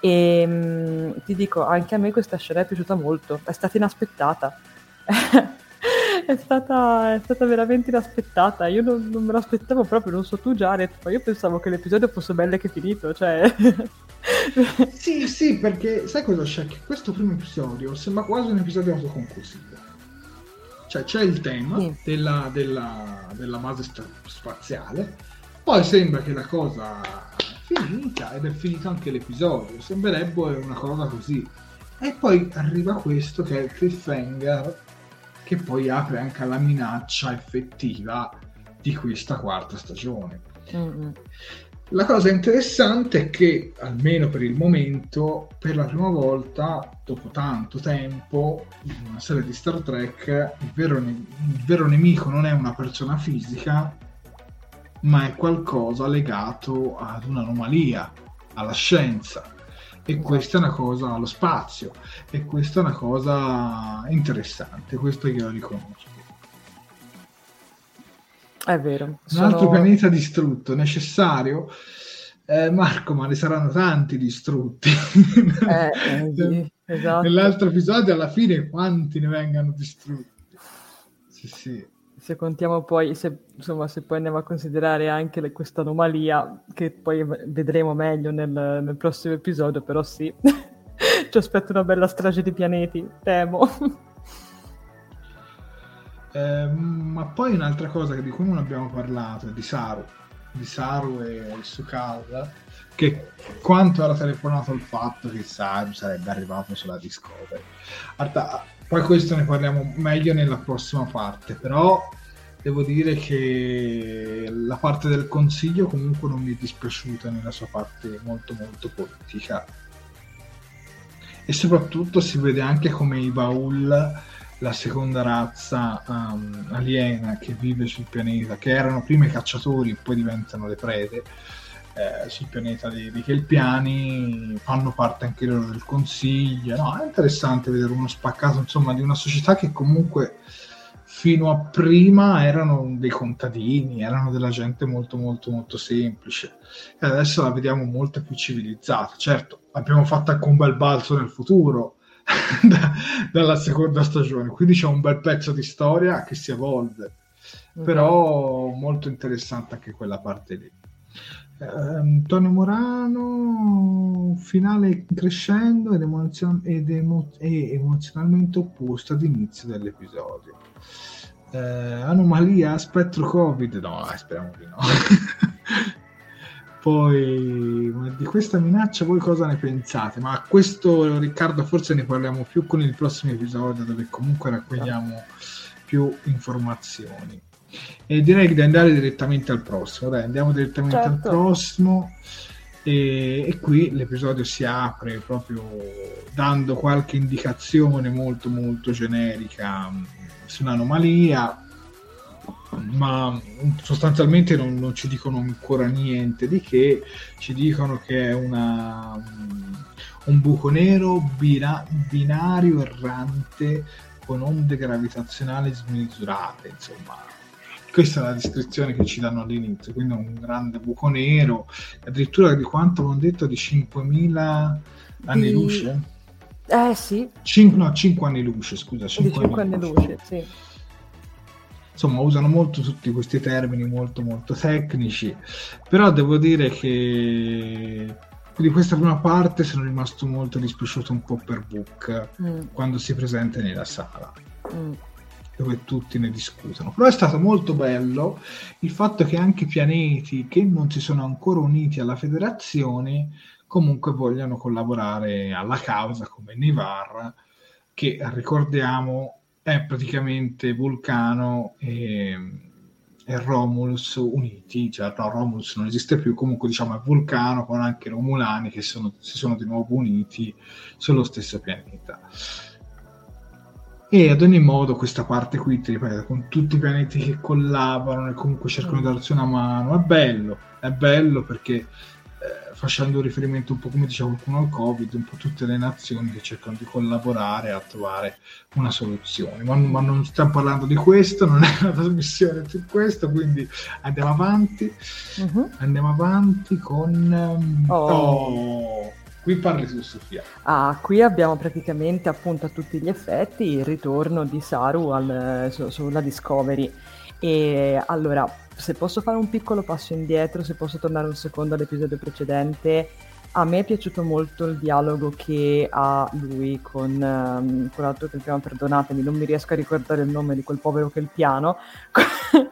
B: E mh, ti dico, anche a me questa scena è piaciuta molto, è stata inaspettata. è, stata, è stata veramente inaspettata. Io non, non, me l'aspettavo proprio, non so tu Jared, ma io pensavo che l'episodio fosse bello che finito, cioè...
A: sì, sì, perché sai cosa c'è? Che questo primo episodio sembra quasi un episodio autoconclusivo. Cioè c'è il tema sì. della, della, della base spaziale, poi sembra che la cosa è finita ed è finito anche l'episodio, sembrerebbe una cosa così. E poi arriva questo che è il cliffhanger che poi apre anche alla minaccia effettiva di questa quarta stagione. Mm-hmm. La cosa interessante è che, almeno per il momento, per la prima volta, dopo tanto tempo, in una serie di Star Trek, il vero, ne- il vero nemico non è una persona fisica, ma è qualcosa legato ad un'anomalia, alla scienza e questa è una cosa allo spazio e questa è una cosa interessante questo io lo riconosco.
B: È vero
A: sono... un altro pianeta distrutto necessario? Eh, Marco ma ne saranno tanti distrutti.
B: Eh, eh, sì, esatto.
A: nell'altro episodio alla fine quanti ne vengano distrutti? Sì sì
B: se contiamo poi, se, insomma, se poi andiamo a considerare anche questa anomalia, che poi vedremo meglio nel, nel prossimo episodio, però sì, ci aspetta una bella strage di pianeti, temo.
A: Eh, ma poi un'altra cosa di cui non abbiamo parlato è di Saru, di Saru e Sukal, che quanto era telefonato il fatto che Saru sarebbe arrivato sulla Discovery. Arta, poi questo ne parliamo meglio nella prossima parte, però devo dire che la parte del consiglio comunque non mi è dispiaciuta nella sua parte molto molto politica. e soprattutto si vede anche come i Baul la seconda razza um, aliena che vive sul pianeta, che erano prima i cacciatori e poi diventano le prede eh, sul pianeta dei, dei Kelpiani, fanno parte anche loro del consiglio. No, è interessante vedere uno spaccato insomma, di una società che comunque fino a prima erano dei contadini, erano della gente molto molto molto semplice e adesso la vediamo molto più civilizzata. Certo, abbiamo fatto anche un bel balzo nel futuro da, dalla seconda stagione, quindi c'è un bel pezzo di storia che si evolve, mm-hmm. però molto interessante anche quella parte lì. Eh, Antonio Morano, finale crescendo ed, emozio- ed emo- emozionalmente opposto ad inizio dell'episodio. Eh, anomalia, spettro Covid? No, speriamo di no. Poi di questa minaccia voi cosa ne pensate? Ma questo Riccardo forse ne parliamo più con il prossimo episodio dove comunque raccogliamo più informazioni. E direi di andare direttamente al prossimo. Dai, andiamo direttamente certo. al prossimo. E, e, qui l'episodio si apre proprio dando qualche indicazione molto molto generica su un'anomalia ma sostanzialmente non, non, ci dicono ancora niente di che, ci dicono che è una, un buco nero bina, binario errante con onde gravitazionali smisurate, insomma. Questa è la descrizione che ci danno all'inizio, quindi un grande buco nero, addirittura di quanto hanno detto di 5.000 anni di... luce?
B: Eh sì.
A: 5, no, 5 anni luce, scusa.
B: 5, 5 anni luce, luce sì
A: insomma usano molto tutti questi termini molto molto tecnici però devo dire che di questa prima parte sono rimasto molto dispiaciuto un po' per Book mm. quando si presenta nella sala mm. Dove tutti ne discutono però è stato molto bello il fatto che anche pianeti che non si sono ancora uniti alla federazione comunque vogliano collaborare alla causa come Nivar che ricordiamo è praticamente Vulcano e, e Romulus uniti, cioè no, Romulus non esiste più, comunque diciamo è Vulcano con anche Romulani che sono, si sono di nuovo uniti sullo stesso pianeta. E ad ogni modo questa parte qui, ti ripeto, con tutti i pianeti che collaborano e comunque cercano di darsi una mano, è bello, è bello perché facendo riferimento un po' come diceva qualcuno al Covid, un po' tutte le nazioni che cercano di collaborare a trovare una soluzione. Ma, ma non stiamo parlando di questo, non è una trasmissione su questo, quindi andiamo avanti. Uh-huh. Andiamo avanti con... Oh. oh. Qui parli su Sofia.
B: Ah, qui abbiamo praticamente appunto a tutti gli effetti il ritorno di Saru al, su, sulla Discovery. E allora, se posso fare un piccolo passo indietro, se posso tornare un secondo all'episodio precedente, a me è piaciuto molto il dialogo che ha lui con um, quell'altro che chiama, perdonatemi, non mi riesco a ricordare il nome di quel povero che il piano.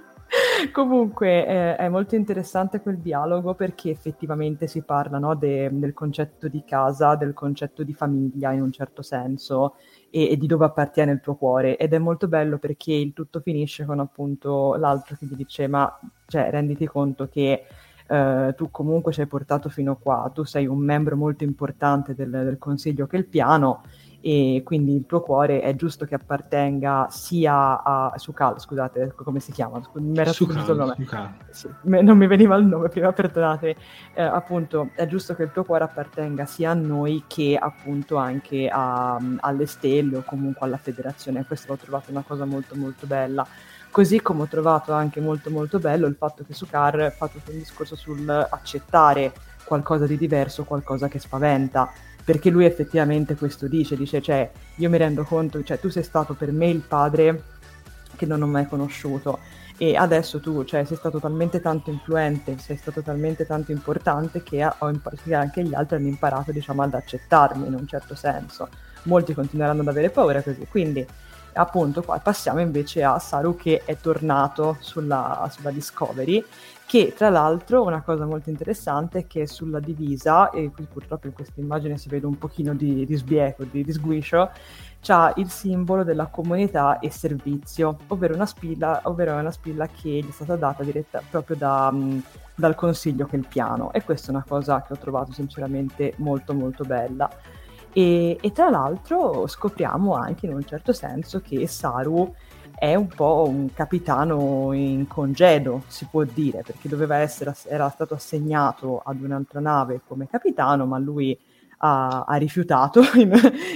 B: Comunque eh, è molto interessante quel dialogo perché effettivamente si parla no, de, del concetto di casa, del concetto di famiglia in un certo senso e, e, di dove appartiene il tuo cuore. Ed è molto bello perché il tutto finisce con appunto l'altro che gli dice ma cioè, renditi conto che Uh, tu comunque ci hai portato fino a qua, tu sei un membro molto importante del, del consiglio che il piano e quindi il tuo cuore è giusto che appartenga sia a Sukal, scusate, come si chiama? Mi era sfuggito il nome. Sì, non mi veniva il nome prima, perdonate. Eh, appunto, è giusto che il tuo cuore appartenga sia a noi che appunto anche a, alle stelle o comunque alla federazione. Questo l'ho trovato una cosa molto molto bella. Così come ho trovato anche molto molto bello il fatto che Sukar fa tutto un discorso sul accettare qualcosa di diverso, qualcosa che spaventa perché lui effettivamente questo dice, dice, cioè, io mi rendo conto, cioè, tu sei stato per me il padre che non ho mai conosciuto e adesso tu, cioè, sei stato talmente tanto influente, sei stato talmente tanto importante che, impar- che anche gli altri hanno imparato, diciamo, ad accettarmi in un certo senso. Molti continueranno ad avere paura così, quindi appunto qua passiamo invece a Saru che è tornato sulla, sulla Discovery che tra l'altro una cosa molto interessante è che sulla divisa, e qui purtroppo in questa immagine si vede un pochino di, di sbieco, di, di sguiscio, c'ha il simbolo della comunità e servizio, ovvero una spilla, ovvero una spilla che gli è stata data diretta proprio da, dal consiglio che il piano e questa è una cosa che ho trovato sinceramente molto molto bella. E, e, tra l'altro scopriamo anche in un certo senso che Saru è un po' un capitano in congedo, si può dire, perché doveva essere, era stato assegnato ad un'altra nave come capitano, ma lui ha, ha rifiutato in,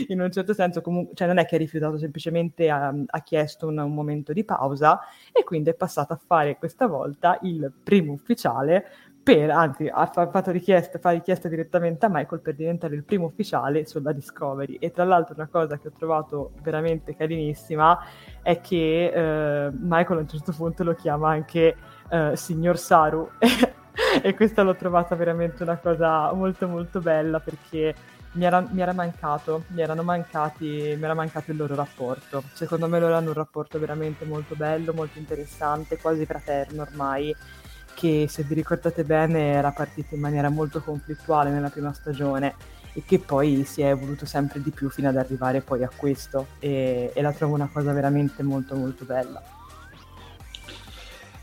B: in, un certo senso, comunque, cioè non è che ha rifiutato, semplicemente ha, ha chiesto un, un, momento di pausa e quindi è passato a fare questa volta il primo ufficiale per, anzi ha fatto richiesta, fa richiesta direttamente a Michael per diventare il primo ufficiale sulla Discovery. E tra l'altro una cosa che ho trovato veramente carinissima è che eh, Michael a un certo punto lo chiama anche eh, signor Saru. E questa l'ho trovata veramente una cosa molto molto bella perché mi era, mi era mancato, mi mancati, mi era mancato il loro rapporto. Secondo me loro hanno un rapporto veramente molto bello, molto interessante, quasi fraterno ormai che se vi ricordate bene era partito in maniera molto conflittuale nella prima stagione e che poi si è evoluto sempre di più fino ad arrivare poi a questo e, e la trovo una cosa veramente molto molto bella.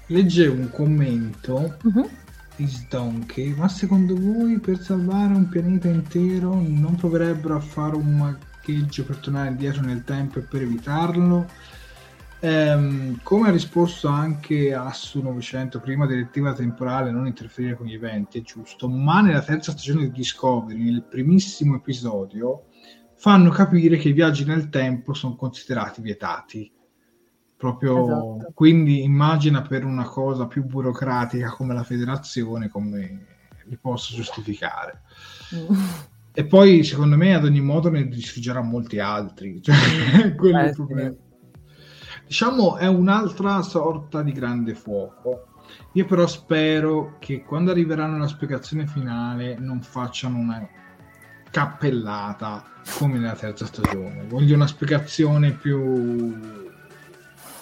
A: Leggevo un commento uh-huh. di Sdonkey, ma secondo voi per salvare un pianeta intero non proverebbero a fare un magheggio per tornare indietro nel tempo e per evitarlo? Ehm, come ha risposto anche Assu 900 prima direttiva temporale non interferire con gli eventi, è giusto, ma nella terza stagione di Discovery, nel primissimo episodio, fanno capire che i viaggi nel tempo sono considerati vietati. Proprio esatto. quindi immagina per una cosa più burocratica come la federazione come li posso giustificare. Mm. E poi secondo me ad ogni modo ne distruggerà molti altri. Cioè, quello eh, è il problema. Sì diciamo è un'altra sorta di grande fuoco. Io però spero che quando arriveranno alla spiegazione finale non facciano una cappellata come nella terza stagione. Voglio una spiegazione più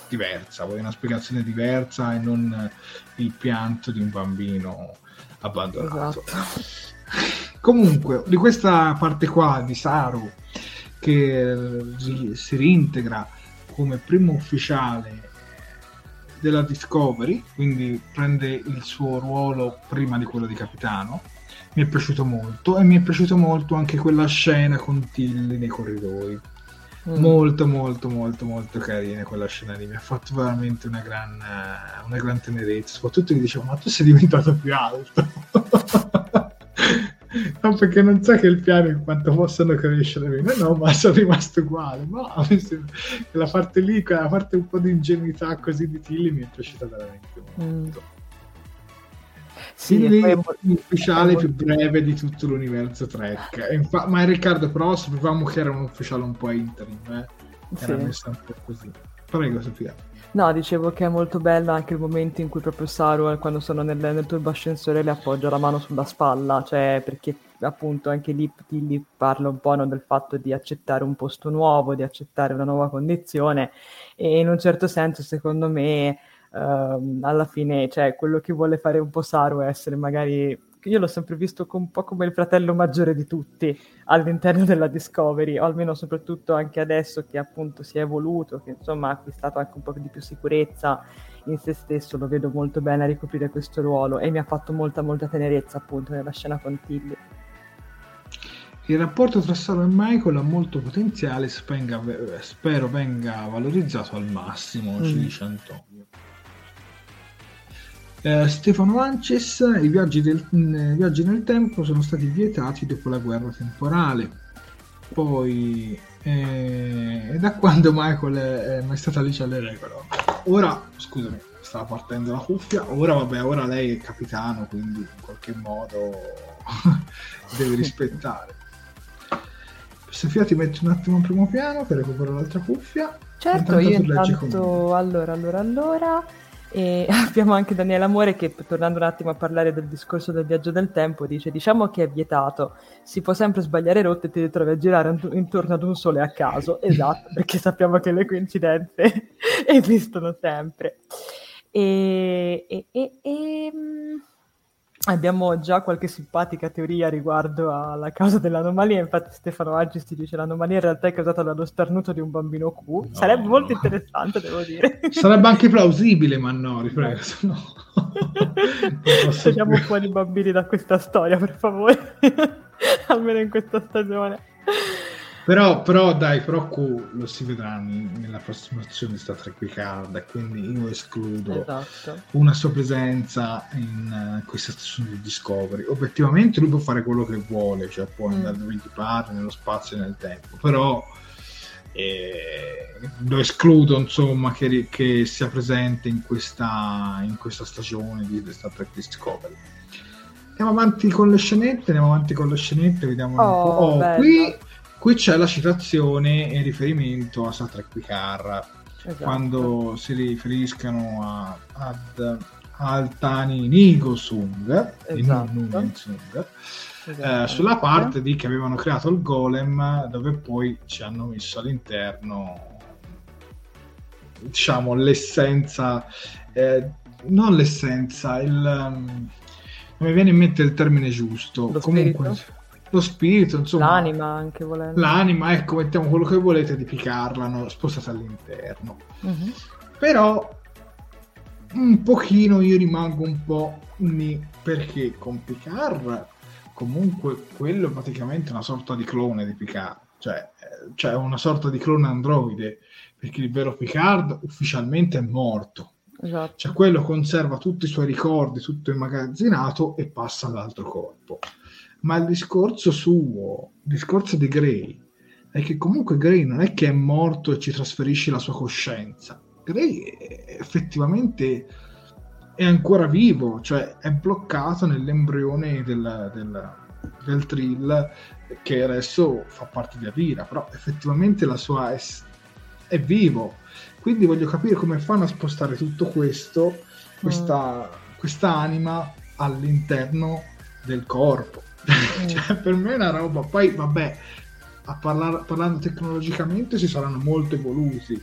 A: diversa, voglio una spiegazione diversa e non il pianto di un bambino abbandonato. Esatto. Comunque, di questa parte qua di Saru che si reintegra come primo ufficiale della Discovery, quindi prende il suo ruolo prima di quello di capitano. Mi è piaciuto molto e mi è piaciuto molto anche quella scena con Tilly nei corridoi. Mm. Molto, molto, molto, molto carina quella scena lì. Mi ha fatto veramente una gran, una gran tenerezza. Soprattutto mi dicevo, ma tu sei diventato più alto. No, perché non so che il piano in quanto possano crescere meno, no, ma sono rimasto uguale. Ma la parte lì, quella parte un po' di ingenuità così di Tilly mi è piaciuta veramente molto. Mm. Sì, Tilly è l'ufficiale più breve di tutto l'universo Trek. Infa- ma Riccardo, però sapevamo che era un ufficiale un po' interim, eh? Era sì. messa un po' così. Prego, Sofia.
B: No, dicevo che è molto bello anche il momento in cui proprio Saru, quando sono nel, nel turbo ascensore, le appoggia la mano sulla spalla, cioè perché appunto anche lì Tilly parla un po' no, del fatto di accettare un posto nuovo, di accettare una nuova condizione e in un certo senso secondo me Uh, alla fine, cioè, quello che vuole fare un po' Saru è essere magari io l'ho sempre visto un po' come il fratello maggiore di tutti all'interno della Discovery, o almeno soprattutto anche adesso che appunto si è evoluto, che insomma ha acquistato anche un po' di più sicurezza in se stesso, lo vedo molto bene a ricoprire questo ruolo e mi ha fatto molta molta tenerezza appunto nella scena con Tilly.
A: Il rapporto tra Saro e Michael ha molto potenziale, spero venga valorizzato al massimo, mm. ci dice Antonio. Eh, Stefano Ances, i viaggi, del, i viaggi, nel tempo sono stati vietati dopo la guerra temporale. Poi, eh, da quando Michael è mai stata Alice alle regole? Ora, scusami, stava partendo la cuffia. Ora, vabbè, ora lei è capitano, quindi in qualche modo deve rispettare. Sofia, ti metti un attimo in primo piano per recuperare l'altra cuffia.
B: Certo, intanto io intanto, allora, allora, allora e abbiamo anche Daniele Amore che, tornando un attimo a parlare del discorso del viaggio del tempo, dice: Diciamo che è vietato, si può sempre sbagliare rotte e ti ritrovi a girare intorno ad un sole a caso. Esatto, perché sappiamo che le coincidenze esistono sempre. E, e, e, e mm, Abbiamo già qualche simpatica teoria riguardo alla causa dell'anomalia, infatti Stefano Aggi si dice che l'anomalia in realtà è causata dallo starnuto di un bambino Q. No. Sarebbe molto interessante, devo dire.
A: Sarebbe anche plausibile, ma no, riprego. No.
B: Togliamo fuori i bambini da questa storia, per favore. Almeno in questa stagione.
A: Però, però, dai, però Q lo si vedrà nella prossima azione di Star Trek quindi io escludo esatto. una sua presenza in uh, questa stazione di Discovery. Obiettivamente lui può fare quello che vuole, cioè può mm. andare dove gli pare, nello spazio e nel tempo, però eh, lo escludo insomma che, che, sia presente in questa, in questa stagione di Star Trek Discovery. Andiamo avanti con le scenette, andiamo avanti con le scenette, vediamo oh, un po'. Oh, qui Qui c'è la citazione in riferimento a Star Trek Picard, esatto. quando si riferiscono a, ad Altani Nigosung, esatto. Sung, eh, sulla parte di che avevano creato il golem, dove poi ci hanno messo all'interno diciamo l'essenza, eh, non l'essenza, il, um, non mi viene in mente il termine giusto.
B: Lo
A: Comunque,
B: spirito?
A: Lo spirito, insomma.
B: L'anima anche volendo.
A: L'anima, ecco, mettiamo quello che volete di picarla, no? spostate all'interno. Uh-huh. Però un pochino io rimango un po' ni perché con Picard comunque quello è praticamente una sorta di clone di Picard, cioè, cioè una sorta di clone androide, perché il vero Picard ufficialmente è morto. Esatto. Cioè quello conserva tutti i suoi ricordi, tutto immagazzinato e passa all'altro corpo ma il discorso suo, il discorso di Gray, è che comunque Gray non è che è morto e ci trasferisce la sua coscienza. Gray effettivamente è ancora vivo, cioè è bloccato nell'embrione del, del, del Trill che adesso fa parte di Adira, però effettivamente la sua è, è vivo. Quindi voglio capire come fanno a spostare tutto questo, questa, mm. questa anima all'interno del corpo Mm. cioè, per me è una roba. Poi, vabbè, a parlar- parlando tecnologicamente si saranno molto evoluti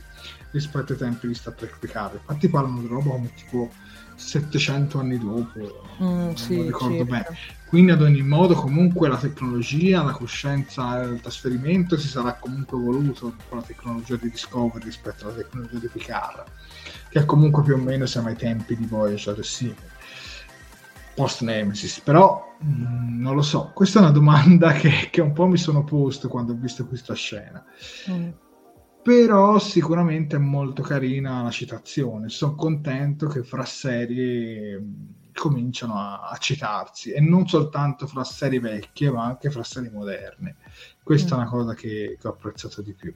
A: rispetto ai tempi di Star Trek Picard. Infatti parlano di roba come tipo 700 anni dopo, mm, non sì, ricordo certo. bene. Quindi ad ogni modo comunque la tecnologia, la coscienza, il trasferimento si sarà comunque evoluto con la tecnologia di Discovery rispetto alla tecnologia di Picard, che comunque più o meno siamo ai tempi di Voyager e simili post Nemesis, però mh, mm, non lo so, questa è una domanda che, che, un po' mi sono posto quando ho visto questa scena. Mm. Però sicuramente è molto carina la citazione, sono contento che fra serie mm, cominciano a, a, citarsi e non soltanto fra serie vecchie ma anche fra serie moderne. Questa mm. è una cosa che, che ho apprezzato di più.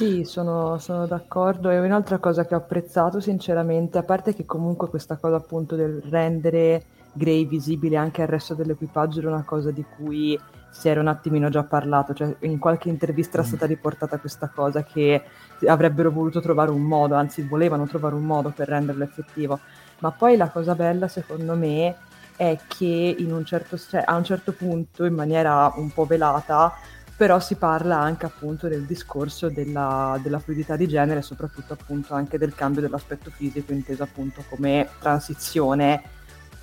B: Sì, sono, sono d'accordo. E un'altra cosa che ho apprezzato sinceramente, a parte che comunque questa cosa appunto del rendere Gray visibile anche al resto dell'equipaggio era una cosa di cui si era un attimino già parlato, cioè in qualche intervista era mm. stata riportata questa cosa che avrebbero voluto trovare un modo, anzi volevano trovare un modo per renderlo effettivo. Ma poi la cosa bella secondo me è che in un certo, cioè, a un certo punto, in maniera un po' velata, però si parla anche appunto del discorso della, della fluidità di genere soprattutto appunto anche del cambio dell'aspetto fisico inteso appunto come transizione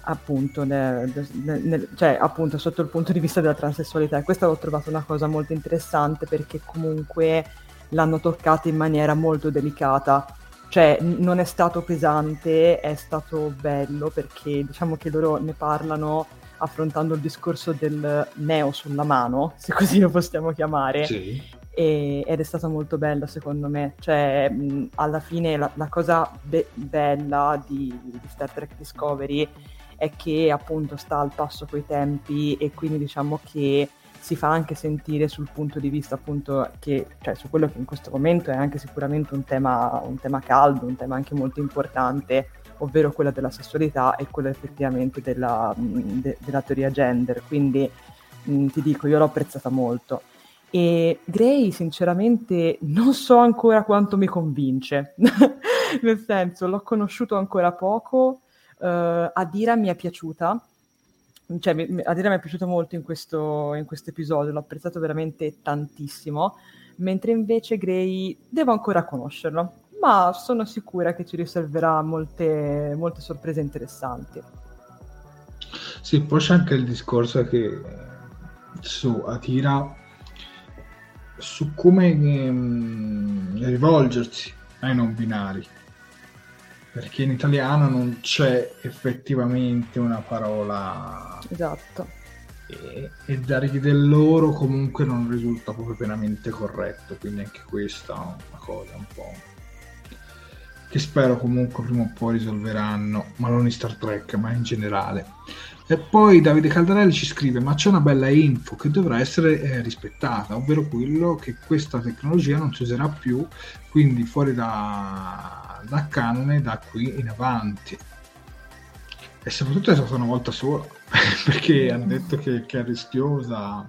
B: appunto, nel, nel, nel, cioè, appunto sotto il punto di vista della transessualità. E questa l'ho trovata una cosa molto interessante perché comunque l'hanno toccata in maniera molto delicata. Cioè non è stato pesante, è stato bello perché diciamo che loro ne parlano affrontando il discorso del neo sulla mano, se così lo possiamo chiamare. Sì. E, ed è stata molto bella secondo me, cioè mh, alla fine la, la cosa be- bella di, di, Star Trek Discovery è che appunto sta al passo coi tempi e quindi diciamo che si fa anche sentire sul punto di vista appunto che, cioè su quello che in questo momento è anche sicuramente un tema, un tema caldo, un tema anche molto importante ovvero quella della sessualità e quella effettivamente della, de, della teoria gender. Quindi mh, ti dico, io l'ho apprezzata molto. E Gray, sinceramente, non so ancora quanto mi convince. Nel senso, l'ho conosciuto ancora poco. Uh, Adira mi è piaciuta. Cioè, mi, Adira mi è piaciuta molto in questo, in questo episodio, l'ho apprezzato veramente tantissimo. Mentre invece Gray devo ancora conoscerlo ma sono sicura che ci riserverà molte, molte sorprese interessanti.
A: Sì, poi c'è anche il discorso che su Atira su come ehm, rivolgersi ai non binari perché in italiano non c'è effettivamente una parola
B: esatto
A: e, e dargli del loro comunque non risulta proprio pienamente corretto, quindi anche questa è una cosa un po' che spero comunque prima o poi risolveranno, ma non in Star Trek, ma in generale. E poi Davide Caldarelli ci scrive: Ma c'è una bella info che dovrà essere eh, rispettata, ovvero quello che questa tecnologia non si userà più, quindi fuori da, da canone da qui in avanti. E soprattutto è stata una volta sola, perché hanno detto che, che, è rischiosa.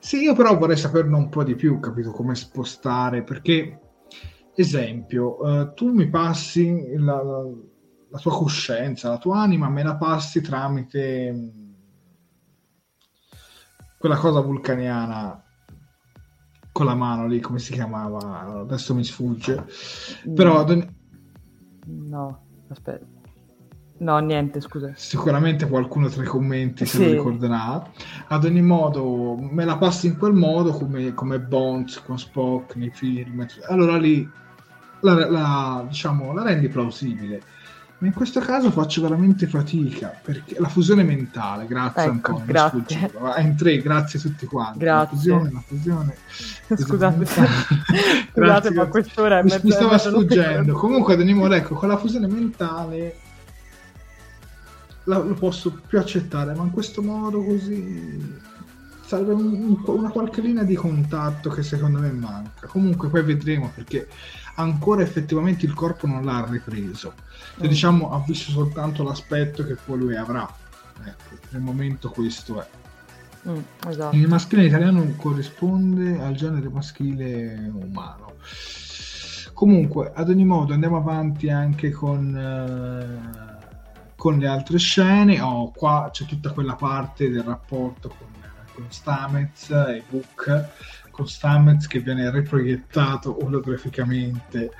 A: Sì, io però vorrei saperne un po' di più, capito come spostare, perché esempio, uh, tu mi passi la, la, tua coscienza, la tua anima, me la passi tramite mm, quella cosa vulcaniana con la mano lì, come si chiamava? Adesso mi sfugge. Però...
B: No, aspetta. No, niente, scusa.
A: Sicuramente qualcuno tra i commenti se sì. lo ricorderà. Ad ogni modo, me la passi in quel modo come, come Bonds con Spock nei film. Allora lì la, la, diciamo, la rendi plausibile. Ma in questo caso faccio veramente fatica perché la fusione mentale, grazie
B: ecco,
A: Antonio,
B: grazie.
A: in tre, grazie a tutti quanti.
B: Grazie.
A: La fusione, la fusione.
B: Scusate, scusate ma quest'ora è
A: mi, mi stava sfuggendo. Comunque, ad ogni modo, ecco, con la fusione mentale lo posso più accettare, ma in questo modo così serve un, una qualche linea di contatto che secondo me manca. Comunque poi vedremo perché ancora effettivamente il corpo non l'ha ripreso. Cioè, mm. diciamo, ha visto soltanto l'aspetto che poi lui avrà. Ecco, il momento questo è.
B: Mm, esatto.
A: Il maschile italiano corrisponde al genere maschile umano. Comunque, ad ogni modo, andiamo avanti anche con, uh, con le altre scene. Oh, qua c'è tutta quella parte del rapporto con, con Stamez e Book con Stamets che viene riproiettato olograficamente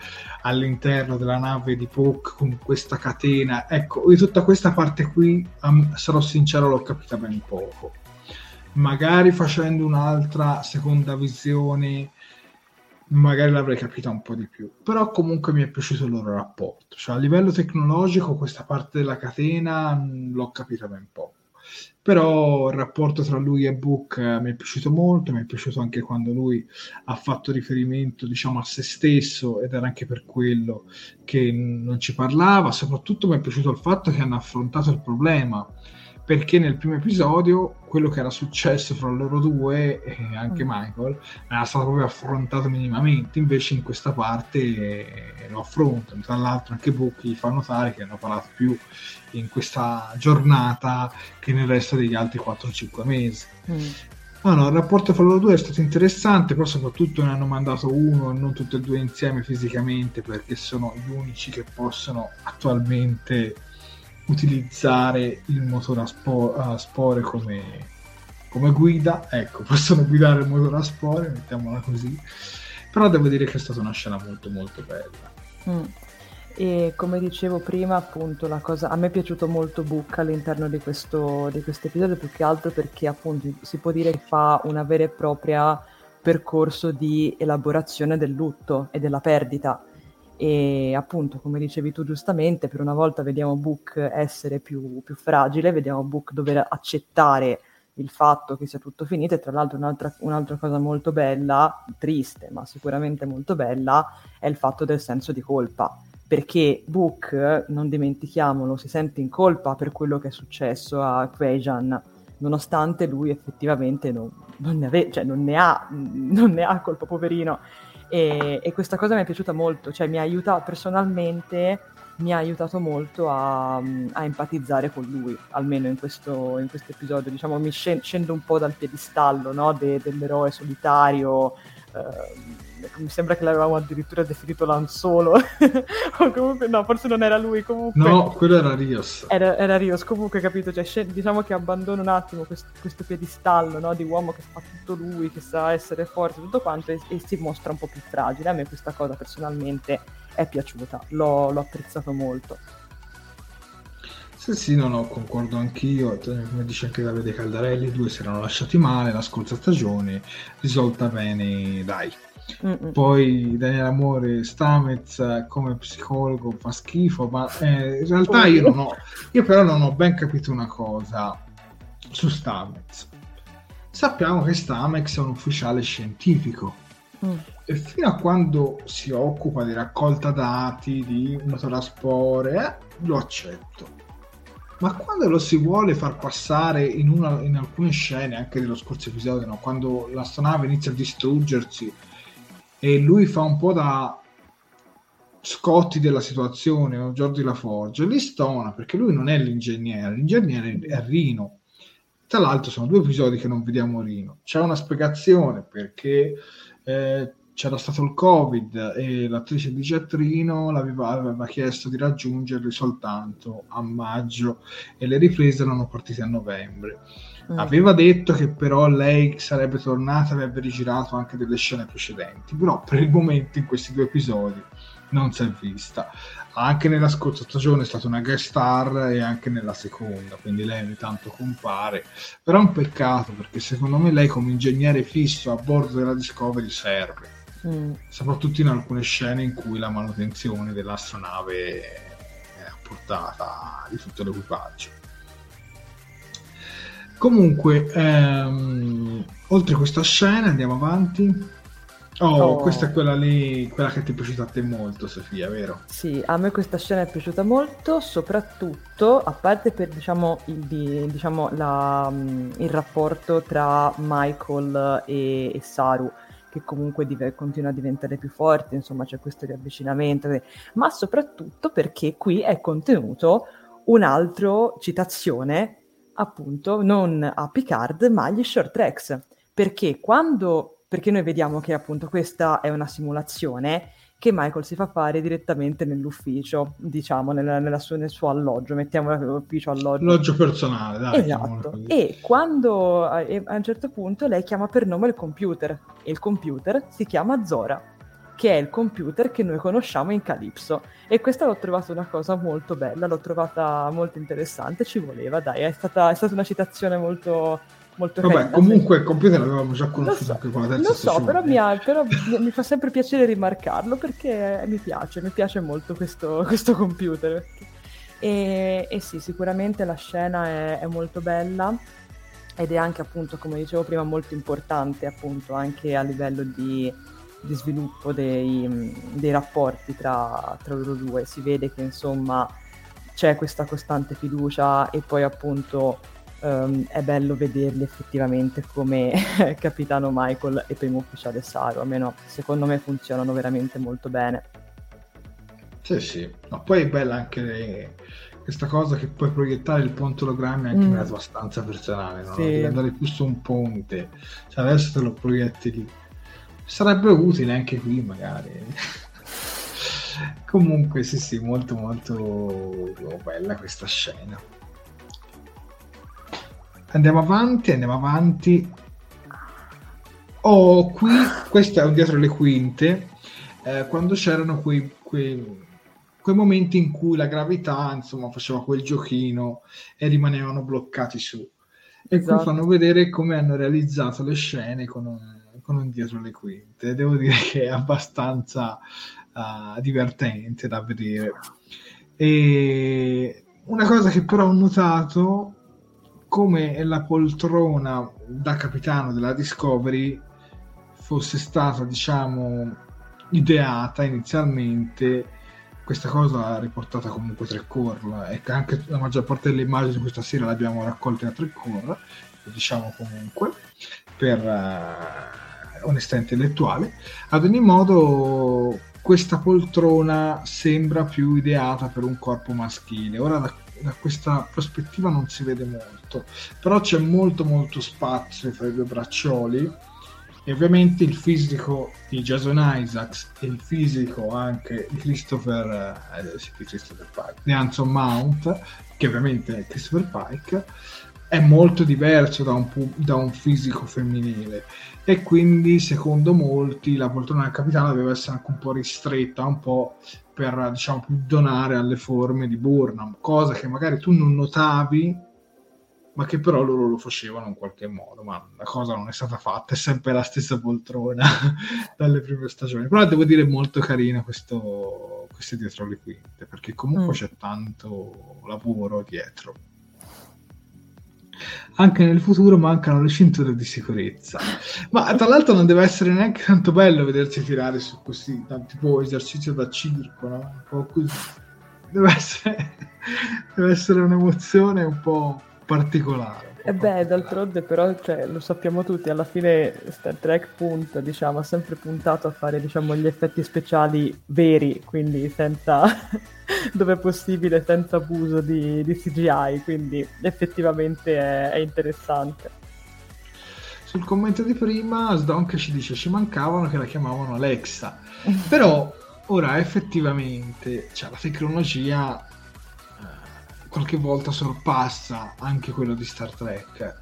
A: all'interno della nave di Poke con questa catena. Ecco, di tutta questa parte qui, um, sarò sincero, l'ho capita ben poco. Magari facendo un'altra seconda visione, magari l'avrei capita un po' di più. Però comunque mi è piaciuto il loro rapporto. Cioè, a livello tecnologico, questa parte della catena mh, l'ho capita ben poco però il rapporto tra lui e Book eh, mi è piaciuto molto, mi è piaciuto anche quando lui ha fatto riferimento diciamo a se stesso ed era anche per quello che non ci parlava, soprattutto mi è piaciuto il fatto che hanno affrontato il problema perché nel primo episodio quello che era successo fra loro due e anche mm. Michael era stato proprio affrontato minimamente invece in questa parte eh, lo affrontano tra l'altro anche Bucchi fa notare che hanno parlato più in questa giornata che nel resto degli altri 4-5 mesi mm. Ah no, il rapporto fra loro due è stato interessante, però soprattutto ne hanno mandato uno e non tutti e due insieme fisicamente perché sono gli unici che possono attualmente utilizzare il motore a, spo- a spore come, come, guida, ecco, possono guidare il motore a spore, mettiamola così, però devo dire che è stata una scena molto molto bella.
B: Mm. E come dicevo prima, appunto, la cosa a me è piaciuto molto Book all'interno di questo, di questo episodio, più che altro perché appunto si può dire che fa una vera e propria percorso di elaborazione del lutto e della perdita e appunto, come dicevi tu giustamente, per una volta vediamo Book essere più, più fragile, vediamo Book dover accettare il fatto che sia tutto finito e tra l'altro un'altra, un'altra, cosa molto bella, triste ma sicuramente molto bella, è il fatto del senso di colpa, perché Book, non dimentichiamolo, si sente in colpa per quello che è successo a Kvejan, nonostante lui effettivamente non, non, ne, ave- cioè non, ne, ha, non ne ha colpa, poverino, e, e, questa cosa mi è piaciuta molto, cioè mi ha aiutato personalmente, mi ha aiutato molto a, a empatizzare con lui, almeno in questo, in episodio. Diciamo, mi scendo un po' dal piedistallo no? De, dell'eroe solitario. Eh, mi sembra che l'avevamo addirittura definito Lanzolo. O comunque no forse non era lui comunque.
A: No quello era Rios.
B: Era, era Rios comunque capito? Cioè, scend- diciamo che abbandona un attimo questo, questo piedistallo no? di uomo che fa tutto lui che sa essere forte tutto quanto e, e, si mostra un po' più fragile. A me questa cosa personalmente è piaciuta l'ho, l'ho apprezzato molto
A: sì, sì, no, no, concordo anch'io. Come dice anche Davide Caldarelli, i due si erano lasciati male la scorsa stagione, risolta bene, dai, Mm-mm. Poi Daniele Amore Stamez come psicologo fa schifo, ma eh, in realtà io non ho, io però non ho ben capito una cosa. su Stamex. Sappiamo che Stamex è un ufficiale scientifico mm. e fino a quando si occupa di raccolta dati, di motoraspore, eh, lo accetto. Ma quando lo si vuole far passare in, una, in alcune scene, anche dello scorso episodio, no? quando l'astronave inizia a distruggersi e lui fa un po' da scotti della situazione o Giorgi Laforge, li stona perché lui non è l'ingegnere, l'ingegnere è Rino. Tra l'altro sono due episodi che non vediamo Rino. C'è una spiegazione perché eh, c'era stato il covid e l'attrice di Rino aveva, aveva chiesto di raggiungerli soltanto a maggio e le riprese erano partite a novembre. Mm. aveva detto che però lei sarebbe tornata e avrebbe rigirato anche delle scene precedenti però per il momento in questi due episodi non si è vista. Anche nella scorsa stagione è stata una guest star e anche nella seconda quindi lei ogni tanto compare. Però è un peccato perché secondo me lei come ingegnere fisso a bordo della Discovery serve mm. soprattutto in alcune scene in cui la manutenzione dell'astronave è a portata di tutto l'equipaggio. Comunque, ehm, oltre questa scena, andiamo avanti. Oh, oh, questa è quella lì, quella che ti è piaciuta a te molto, Sofia, vero?
B: Sì, a me questa scena è piaciuta molto, soprattutto a parte per diciamo, il, diciamo, la, il rapporto tra Michael e, e Saru che comunque div- continua a diventare più forte, insomma c'è questo riavvicinamento, ma soprattutto perché qui è contenuto un'altra citazione appunto non a Picard ma agli short tracks, perché quando, perché noi vediamo che appunto questa è una simulazione che Michael si fa fare direttamente nell'ufficio, diciamo, nella, nella sua, nel suo alloggio, mettiamo l'ufficio alloggio.
A: Alloggio personale, dai.
B: Esatto. E quando a, a un certo punto lei chiama per nome il computer, e il computer si chiama Zora, che è il computer che noi conosciamo in Calypso. E questa l'ho trovata una cosa molto bella, l'ho trovata molto interessante, ci voleva, dai, è stata, è stata una citazione molto molto
A: Vabbè,
B: carina.
A: comunque il computer l'avevamo già conosciuto
B: so,
A: anche con la terza
B: Lo so, però, mi, ha, però mi, fa sempre piacere rimarcarlo perché mi piace, mi piace molto questo, questo computer. E, e, sì, sicuramente la scena è, è, molto bella ed è anche appunto, come dicevo prima, molto importante appunto anche a livello di, di sviluppo dei, dei rapporti tra, tra loro due. Si vede che insomma c'è questa costante fiducia e poi appunto um, è bello vederli effettivamente come capitano Michael e primo ufficiale Saru, almeno secondo me funzionano veramente molto bene.
A: Sì, sì, ma poi è bella anche le... questa cosa che puoi proiettare il ponte ologrammi anche mm. nella tua stanza personale, no? Sì. devi andare più su un ponte, cioè adesso te lo proietti lì. Sarebbe utile anche qui magari. Comunque sì sì, molto molto bella questa scena. Andiamo avanti, andiamo avanti. Oh, qui, questo è un dietro le quinte, eh, quando c'erano quei, quei, quei, momenti in cui la gravità, insomma, faceva quel giochino e rimanevano bloccati su. E esatto. qui fanno vedere come hanno realizzato le scene con un, con un dietro le quinte. Devo dire che è abbastanza uh, divertente da vedere. E una cosa che però ho notato come la poltrona da capitano della Discovery fosse stata, diciamo, ideata inizialmente, questa cosa riportata comunque tre core, e anche la maggior parte delle immagini di questa sera le abbiamo raccolte a tre core, diciamo comunque, per uh, onestà intellettuale. Ad ogni modo, questa poltrona sembra più ideata per un corpo maschile. Ora da da questa prospettiva non si vede molto, però c'è molto molto spazio fra i due braccioli e ovviamente il fisico di Jason Isaacs e il fisico anche di Christopher, eh, sì, di Christopher Pike, di Anson Mount, che ovviamente è Christopher Pike, è molto diverso da un, da un fisico femminile. E quindi secondo molti la poltrona del capitano deve essere anche un po' ristretta, un po' per diciamo donare alle forme di Burnham, cosa che magari tu non notavi, ma che però loro lo facevano in qualche modo. Ma la cosa non è stata fatta, è sempre la stessa poltrona dalle prime stagioni. Però devo dire molto carina questo, queste dietro le quinte, perché comunque mm. c'è tanto lavoro dietro. Anche nel futuro mancano le cinture di sicurezza. Ma tra l'altro non deve essere neanche tanto bello vedersi tirare su questi tipo esercizio da circo, no? Un po' così. Deve essere, deve essere un'emozione un po' particolare.
B: E eh beh, d'altronde però cioè, lo sappiamo tutti, alla fine Star Trek punta, diciamo, ha sempre puntato a fare diciamo, gli effetti speciali veri, quindi senza, dove è possibile, senza abuso di, di CGI, quindi effettivamente è, è, interessante.
A: Sul commento di prima, Sdonk ci dice ci mancavano che la chiamavano Alexa, però ora effettivamente cioè, la tecnologia qualche volta sorpassa anche quello di Star Trek.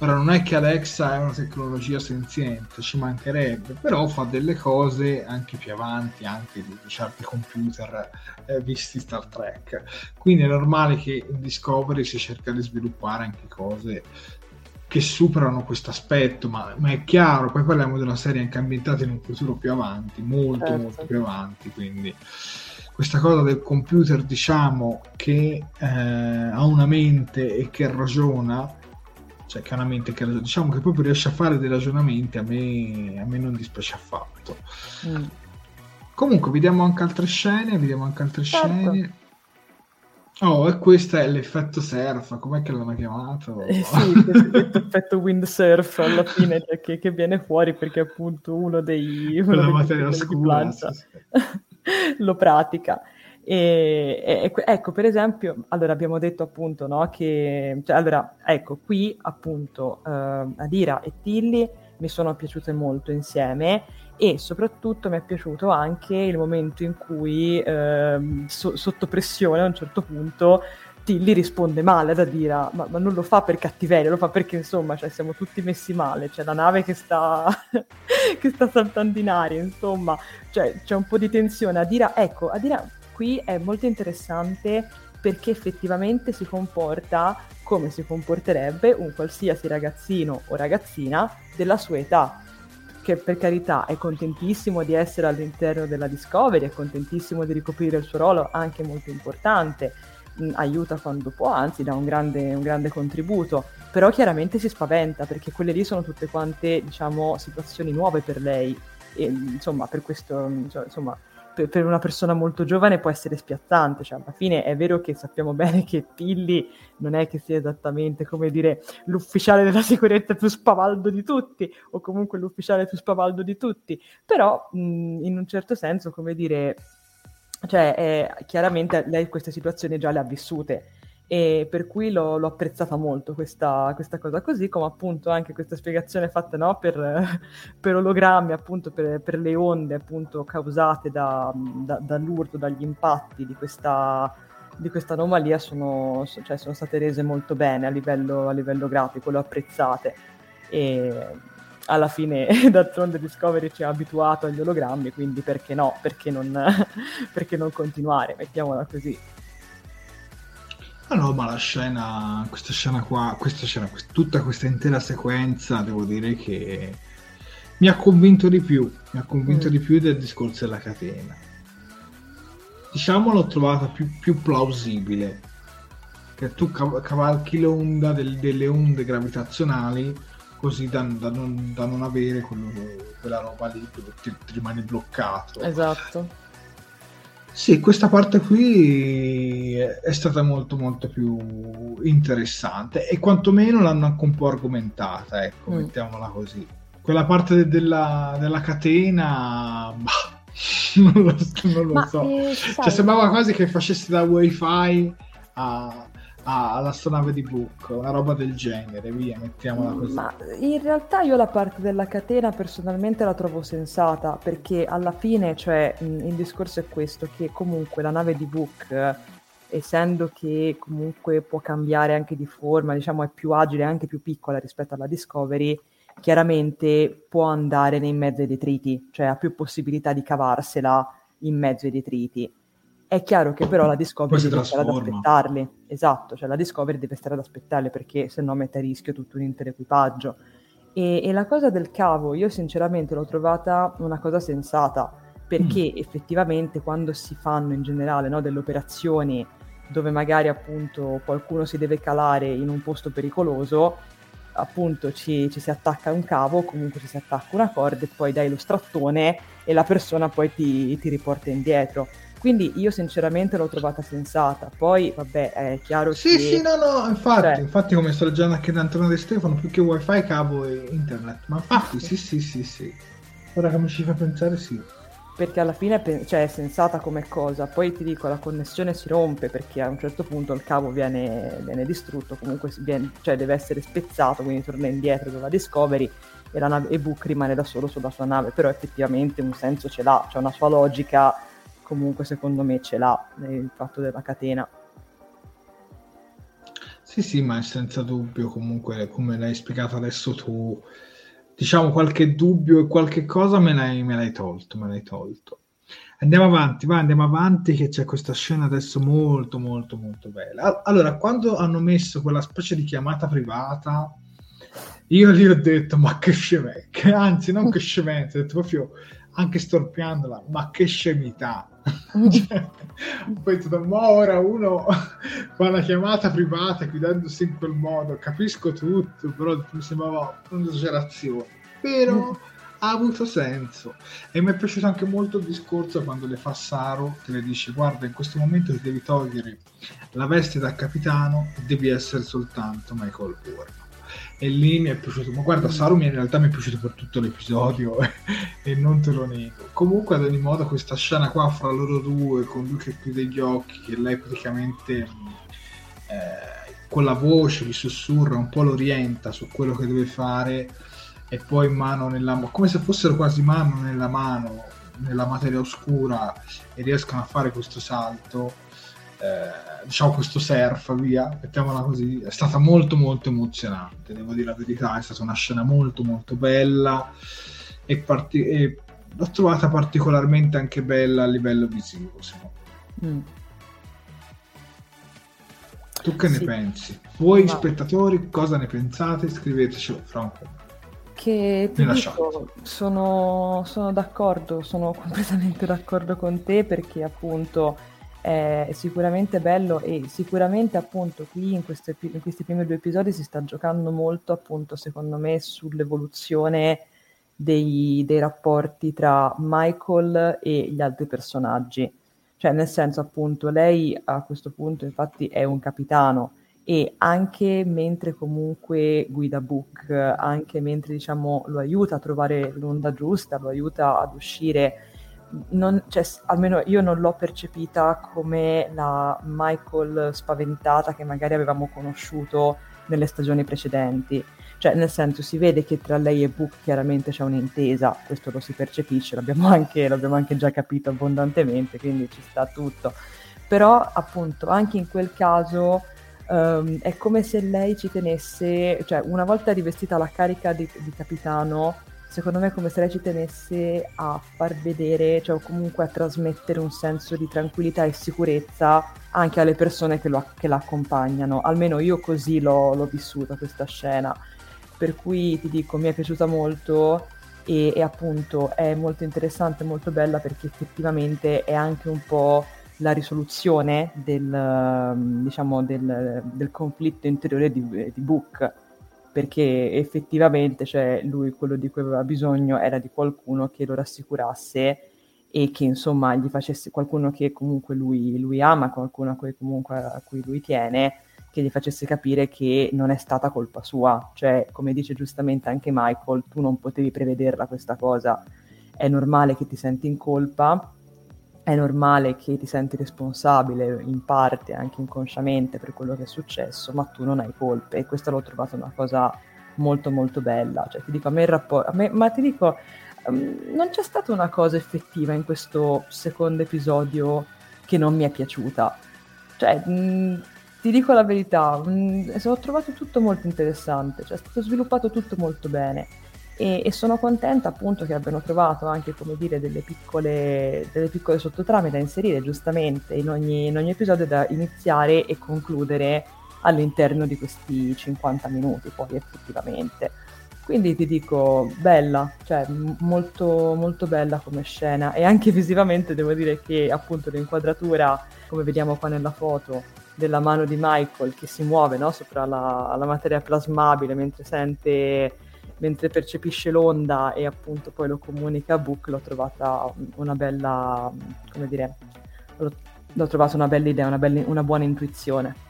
A: Ora non è che Alexa è una tecnologia senziente, ci mancherebbe, però fa delle cose anche più avanti, anche di, di certi computer eh, visti Star Trek. Quindi è normale che in Discovery si cerca di sviluppare anche cose che superano questo aspetto, ma, ma, è chiaro, poi parliamo di una serie anche ambientata in un futuro più avanti, molto certo. molto più avanti, quindi questa cosa del computer, diciamo, che eh, ha una mente e che ragiona, cioè che ha una mente che diciamo che proprio riesce a fare dei ragionamenti, a me, a me non dispiace affatto. Mm. Comunque, vediamo anche altre scene, vediamo anche altre certo. scene. Oh, e questo è l'effetto surf, com'è che l'hanno chiamato?
B: Eh sì, questo effetto windsurf alla fine cioè, che, che, viene fuori perché appunto uno dei... Uno
A: dei materia scura, sì, sì.
B: lo pratica. E, e, ecco, per esempio, allora abbiamo detto appunto no, che, cioè, allora, ecco, qui appunto eh, Adira e Tilly mi sono piaciute molto insieme e soprattutto mi è piaciuto anche il momento in cui eh, so, sotto pressione a un certo punto Tilly risponde male ad Adira, ma, ma, non lo fa per cattiveria, lo fa perché insomma cioè, siamo tutti messi male, c'è la nave che sta, che sta saltando in aria, insomma cioè, c'è un po' di tensione. Adira, ecco, Adira qui è molto interessante perché effettivamente si comporta come si comporterebbe un qualsiasi ragazzino o ragazzina della sua età che per carità è contentissimo di essere all'interno della Discovery, è contentissimo di ricoprire il suo ruolo anche molto importante, aiuta quando può, anzi dà un grande, un grande, contributo, però chiaramente si spaventa perché quelle lì sono tutte quante, diciamo, situazioni nuove per lei. E insomma per questo, insomma, per, una persona molto giovane può essere spiazzante, cioè alla fine è vero che sappiamo bene che Tilly non è che sia esattamente, come dire, l'ufficiale della sicurezza più spavaldo di tutti o comunque l'ufficiale più spavaldo di tutti, però mh, in un certo senso, come dire, cioè, eh, chiaramente lei queste situazioni già le ha vissute e per cui l'ho, l'ho apprezzata molto questa, questa, cosa così come appunto anche questa spiegazione fatta no, per, per, ologrammi appunto per, per, le onde appunto causate da, da, dall'urto, dagli impatti di questa, di questa anomalia sono, cioè, sono, state rese molto bene a livello, a livello grafico, le apprezzate e alla fine d'altronde Discovery ci ha abituato agli ologrammi, quindi perché no? Perché non, perché non continuare? Mettiamola così.
A: Ah no, ma la scena, questa scena qua, questa scena, tutta questa intera sequenza, devo dire che mi ha convinto di più, mi ha convinto mm. di più del discorso della catena. Diciamo l'ho trovata più, più plausibile, che tu cavalchi l'onda del, delle onde gravitazionali così da, da, non, da non, avere quello, quella roba lì che ti, ti rimani bloccato.
B: Esatto.
A: Sì, questa parte qui è stata molto molto più interessante e quantomeno l'hanno anche un po' argomentata, ecco, mm. mettiamola così. Quella parte della, della catena, bah, non lo, non lo so. Eh, cioè, sembrava quasi che facessi da wifi a, all'astronave di Book, una roba del genere, via, mettiamola così. Ma
B: in realtà io la parte della catena personalmente la trovo sensata, perché alla fine, cioè, il discorso è questo, che comunque la nave di Book, essendo che comunque può cambiare anche di forma, diciamo è più agile anche più piccola rispetto alla Discovery, chiaramente può andare nei mezzo ai detriti, cioè ha più possibilità di cavarsela in mezzo ai detriti è chiaro che però la Discovery deve stare ad aspettarli. Esatto, cioè la Discovery deve stare ad aspettarli perché se no mette a rischio tutto un intero equipaggio. E, e, la cosa del cavo, io sinceramente l'ho trovata una cosa sensata, perché mm. effettivamente quando si fanno in generale no, delle operazioni dove magari appunto qualcuno si deve calare in un posto pericoloso, appunto ci, ci si attacca un cavo, comunque ci si attacca una corda e poi dai lo strattone e la persona poi ti, ti riporta indietro. Quindi io sinceramente l'ho trovata sensata. Poi, vabbè, è chiaro
A: sì,
B: che...
A: Sì, sì, no, no, infatti, cioè... infatti come sto leggendo anche da Antonio De Stefano, più che wifi, cavo e internet. Ma infatti, sì, sì, sì, sì. Ora che mi ci fa pensare, sì
B: perché alla fine cioè, è sensata come cosa, poi ti dico la connessione si rompe perché a un certo punto il cavo viene, viene distrutto, comunque viene, cioè, deve essere spezzato, quindi torna indietro dalla Discovery e, la nave, e Book rimane da solo sulla sua nave, però effettivamente un senso ce l'ha, c'è una sua logica, comunque secondo me ce l'ha il fatto della catena.
A: Sì, sì, ma senza dubbio comunque come l'hai spiegato adesso tu diciamo qualche dubbio e qualche cosa me l'hai, me l'hai tolto, me l'hai tolto. Andiamo avanti, va, andiamo avanti che c'è questa scena adesso molto molto molto bella. Allora, quando hanno messo quella specie di chiamata privata, io gli ho detto, ma che scemenza, anzi non che scemenza, ho detto proprio, anche storpiandola, ma che scemità. Cioè, poi detto, ma ora uno fa una chiamata privata guidandosi in quel modo, capisco tutto, però mi sembrava un'esagerazione, però ha avuto senso. E mi è piaciuto anche molto il discorso quando le fa Saro che le dice guarda in questo momento ti devi togliere la veste da capitano e devi essere soltanto Michael Bourne e lì mi è piaciuto. Ma guarda Sarum in realtà mi è piaciuto per tutto l'episodio e non te lo nego. Comunque ad ogni modo questa scena qua fra loro due con lui che chiude gli occhi che lei praticamente eh, con la voce gli sussurra un po' lo orienta su quello che deve fare e poi mano nella mano come se fossero quasi mano nella mano nella materia oscura e riescono a fare questo salto eh, diciamo questo surf via mettiamola così è stata molto molto emozionante devo dire la verità è stata una scena molto molto bella e, parti- e l'ho trovata particolarmente anche bella a livello visivo mm. tu che sì. ne pensi? Voi Ma... spettatori cosa ne pensate? Scrivetecelo fra un po'
B: che ti dico, sono, sono d'accordo, sono completamente d'accordo con te perché appunto è sicuramente bello e sicuramente appunto qui in, queste, in, questi primi due episodi si sta giocando molto appunto secondo me sull'evoluzione dei, dei rapporti tra Michael e gli altri personaggi. Cioè nel senso appunto lei a questo punto infatti è un capitano e anche mentre comunque guida Book, anche mentre diciamo lo aiuta a trovare l'onda giusta, lo aiuta ad uscire non, cioè, almeno io non l'ho percepita come la Michael spaventata che magari avevamo conosciuto nelle stagioni precedenti. Cioè, nel senso, si vede che tra lei e Book chiaramente c'è un'intesa, questo lo si percepisce, l'abbiamo anche, l'abbiamo anche già capito abbondantemente, quindi ci sta tutto. Però, appunto, anche in quel caso um, è come se lei ci tenesse, cioè, una volta rivestita la carica di, di capitano, secondo me è come se lei ci tenesse a far vedere, cioè comunque a trasmettere un senso di tranquillità e sicurezza anche alle persone che, lo, che la accompagnano. Almeno io così l'ho, l'ho, vissuta questa scena. Per cui ti dico, mi è piaciuta molto e, e appunto è molto interessante, molto bella perché effettivamente è anche un po' la risoluzione del, diciamo, del, del conflitto interiore di, di Book perché effettivamente cioè, lui quello di cui aveva bisogno era di qualcuno che lo rassicurasse e che insomma gli facesse qualcuno che comunque lui, lui ama, qualcuno cui comunque a cui lui tiene, che gli facesse capire che non è stata colpa sua. Cioè, come dice giustamente anche Michael, tu non potevi prevederla questa cosa. È normale che ti senti in colpa, è normale che ti senti responsabile in parte, anche inconsciamente, per quello che è successo, ma tu non hai colpe e questa l'ho trovata una cosa molto molto bella. Cioè, ti dico, a me il rapporto, ma ti dico, um, non c'è stata una cosa effettiva in questo secondo episodio che non mi è piaciuta. Cioè, mh, mm, ti dico la verità, mh, mm, ho trovato tutto molto interessante, cioè è stato sviluppato tutto molto bene e, e, sono contenta appunto che abbiano trovato anche come dire delle piccole, delle piccole sottotrame da inserire giustamente in ogni, in ogni episodio da iniziare e concludere all'interno di questi 50 minuti poi effettivamente Quindi ti dico, bella, cioè molto, molto bella come scena e anche visivamente devo dire che appunto l'inquadratura, come vediamo qua nella foto, della mano di Michael che si muove no? sopra la, la, materia plasmabile mentre sente, mentre percepisce l'onda e appunto poi lo comunica a Book, l'ho trovata una bella, come dire, l'ho, l'ho trovata una bella idea, una, bella, una buona intuizione.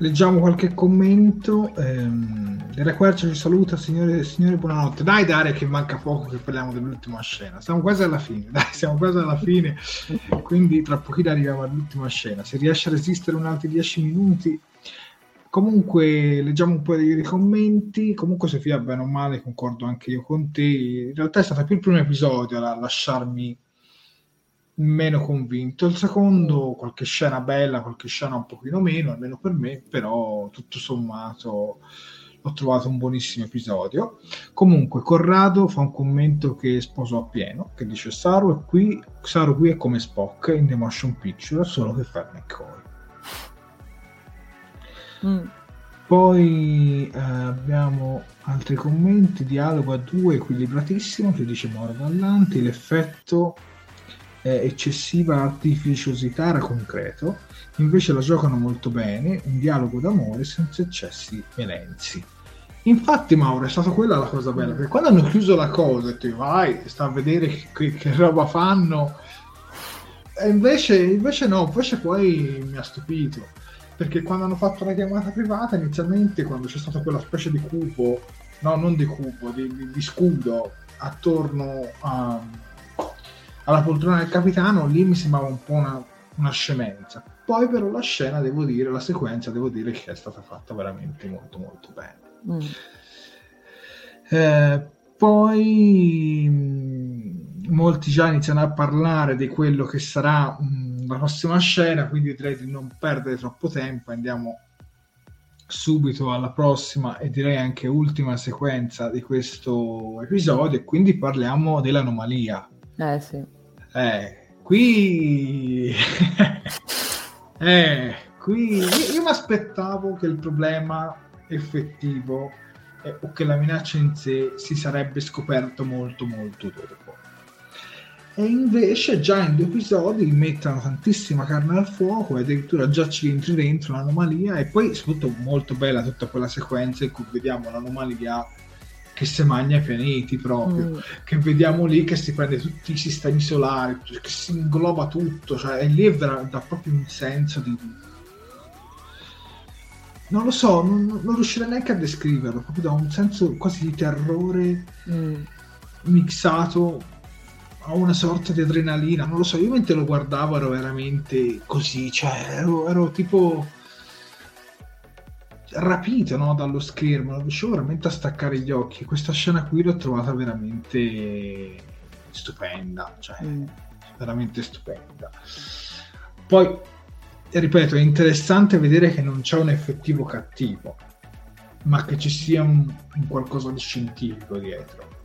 A: Leggiamo qualche commento. Ehm, Quercia ci saluta, signore, signore, buonanotte. Dai, Daria, che manca poco che parliamo dell'ultima scena. Siamo quasi alla fine, dai, siamo quasi alla fine. Quindi tra pochino arriviamo all'ultima scena. Se riesce a resistere un altri dieci minuti. Comunque, leggiamo un po' dei commenti. Comunque, Sofia, bene o male, concordo anche io con te. In realtà è stato più il primo episodio a lasciarmi meno convinto. Il secondo, qualche scena bella, qualche scena un pochino meno, almeno per me, però tutto sommato ho trovato un buonissimo episodio. Comunque, Corrado fa un commento che sposo appieno, che dice Saru è qui, Saru qui è come Spock in The Motion Picture, solo che fa McCoy. Mm. Poi eh, abbiamo altri commenti, dialogo a due, equilibratissimo, che dice Moro Vallanti, l'effetto eh, eccessiva artificiosità era concreto, invece la giocano molto bene, un dialogo d'amore senza eccessi elenzi. Infatti, Mauro, è stata quella la cosa bella, perché quando hanno chiuso la cosa, e tu vai, sta a vedere che, che roba fanno, e invece, invece no, invece poi mi ha stupito, perché quando hanno fatto la chiamata privata, inizialmente, quando c'è stata quella specie di cubo, no, non di cubo, di, di, di scudo attorno a alla poltrona del capitano, lì mi sembrava un po' una, una scemenza. Poi però la scena, devo dire, la sequenza, devo dire che è stata fatta veramente molto molto bene. Mm. Eh, poi mm, molti già iniziano a parlare di quello che sarà mm, la prossima scena, quindi direi di non perdere troppo tempo, andiamo subito alla prossima e direi anche ultima sequenza di questo episodio e quindi parliamo dell'anomalia.
B: Eh sì.
A: Eh, qui... eh, qui io, io mi aspettavo che il problema effettivo eh, o che la minaccia in sé si sarebbe scoperto molto molto dopo. E invece già in due episodi mettono tantissima carne al fuoco e addirittura già ci entri dentro l'anomalia e poi soprattutto molto bella tutta quella sequenza in cui vediamo l'anomalia che si magna i pianeti proprio, mm. che vediamo lì che si prende tutti i sistemi solari, che si ingloba tutto, cioè e lì è vera- dà proprio un senso di... Non lo so, non, non riuscirei neanche a descriverlo, proprio da un senso quasi di terrore mm. mixato a una sorta di adrenalina, non lo so, io mentre lo guardavo ero veramente così, cioè ero, ero tipo rapito no, dallo schermo, non riuscivo veramente a staccare gli occhi. Questa scena qui l'ho trovata veramente stupenda, cioè mm. veramente stupenda. Poi, ripeto, è interessante vedere che non c'è un effettivo cattivo, ma che ci sia un, un qualcosa di scientifico dietro.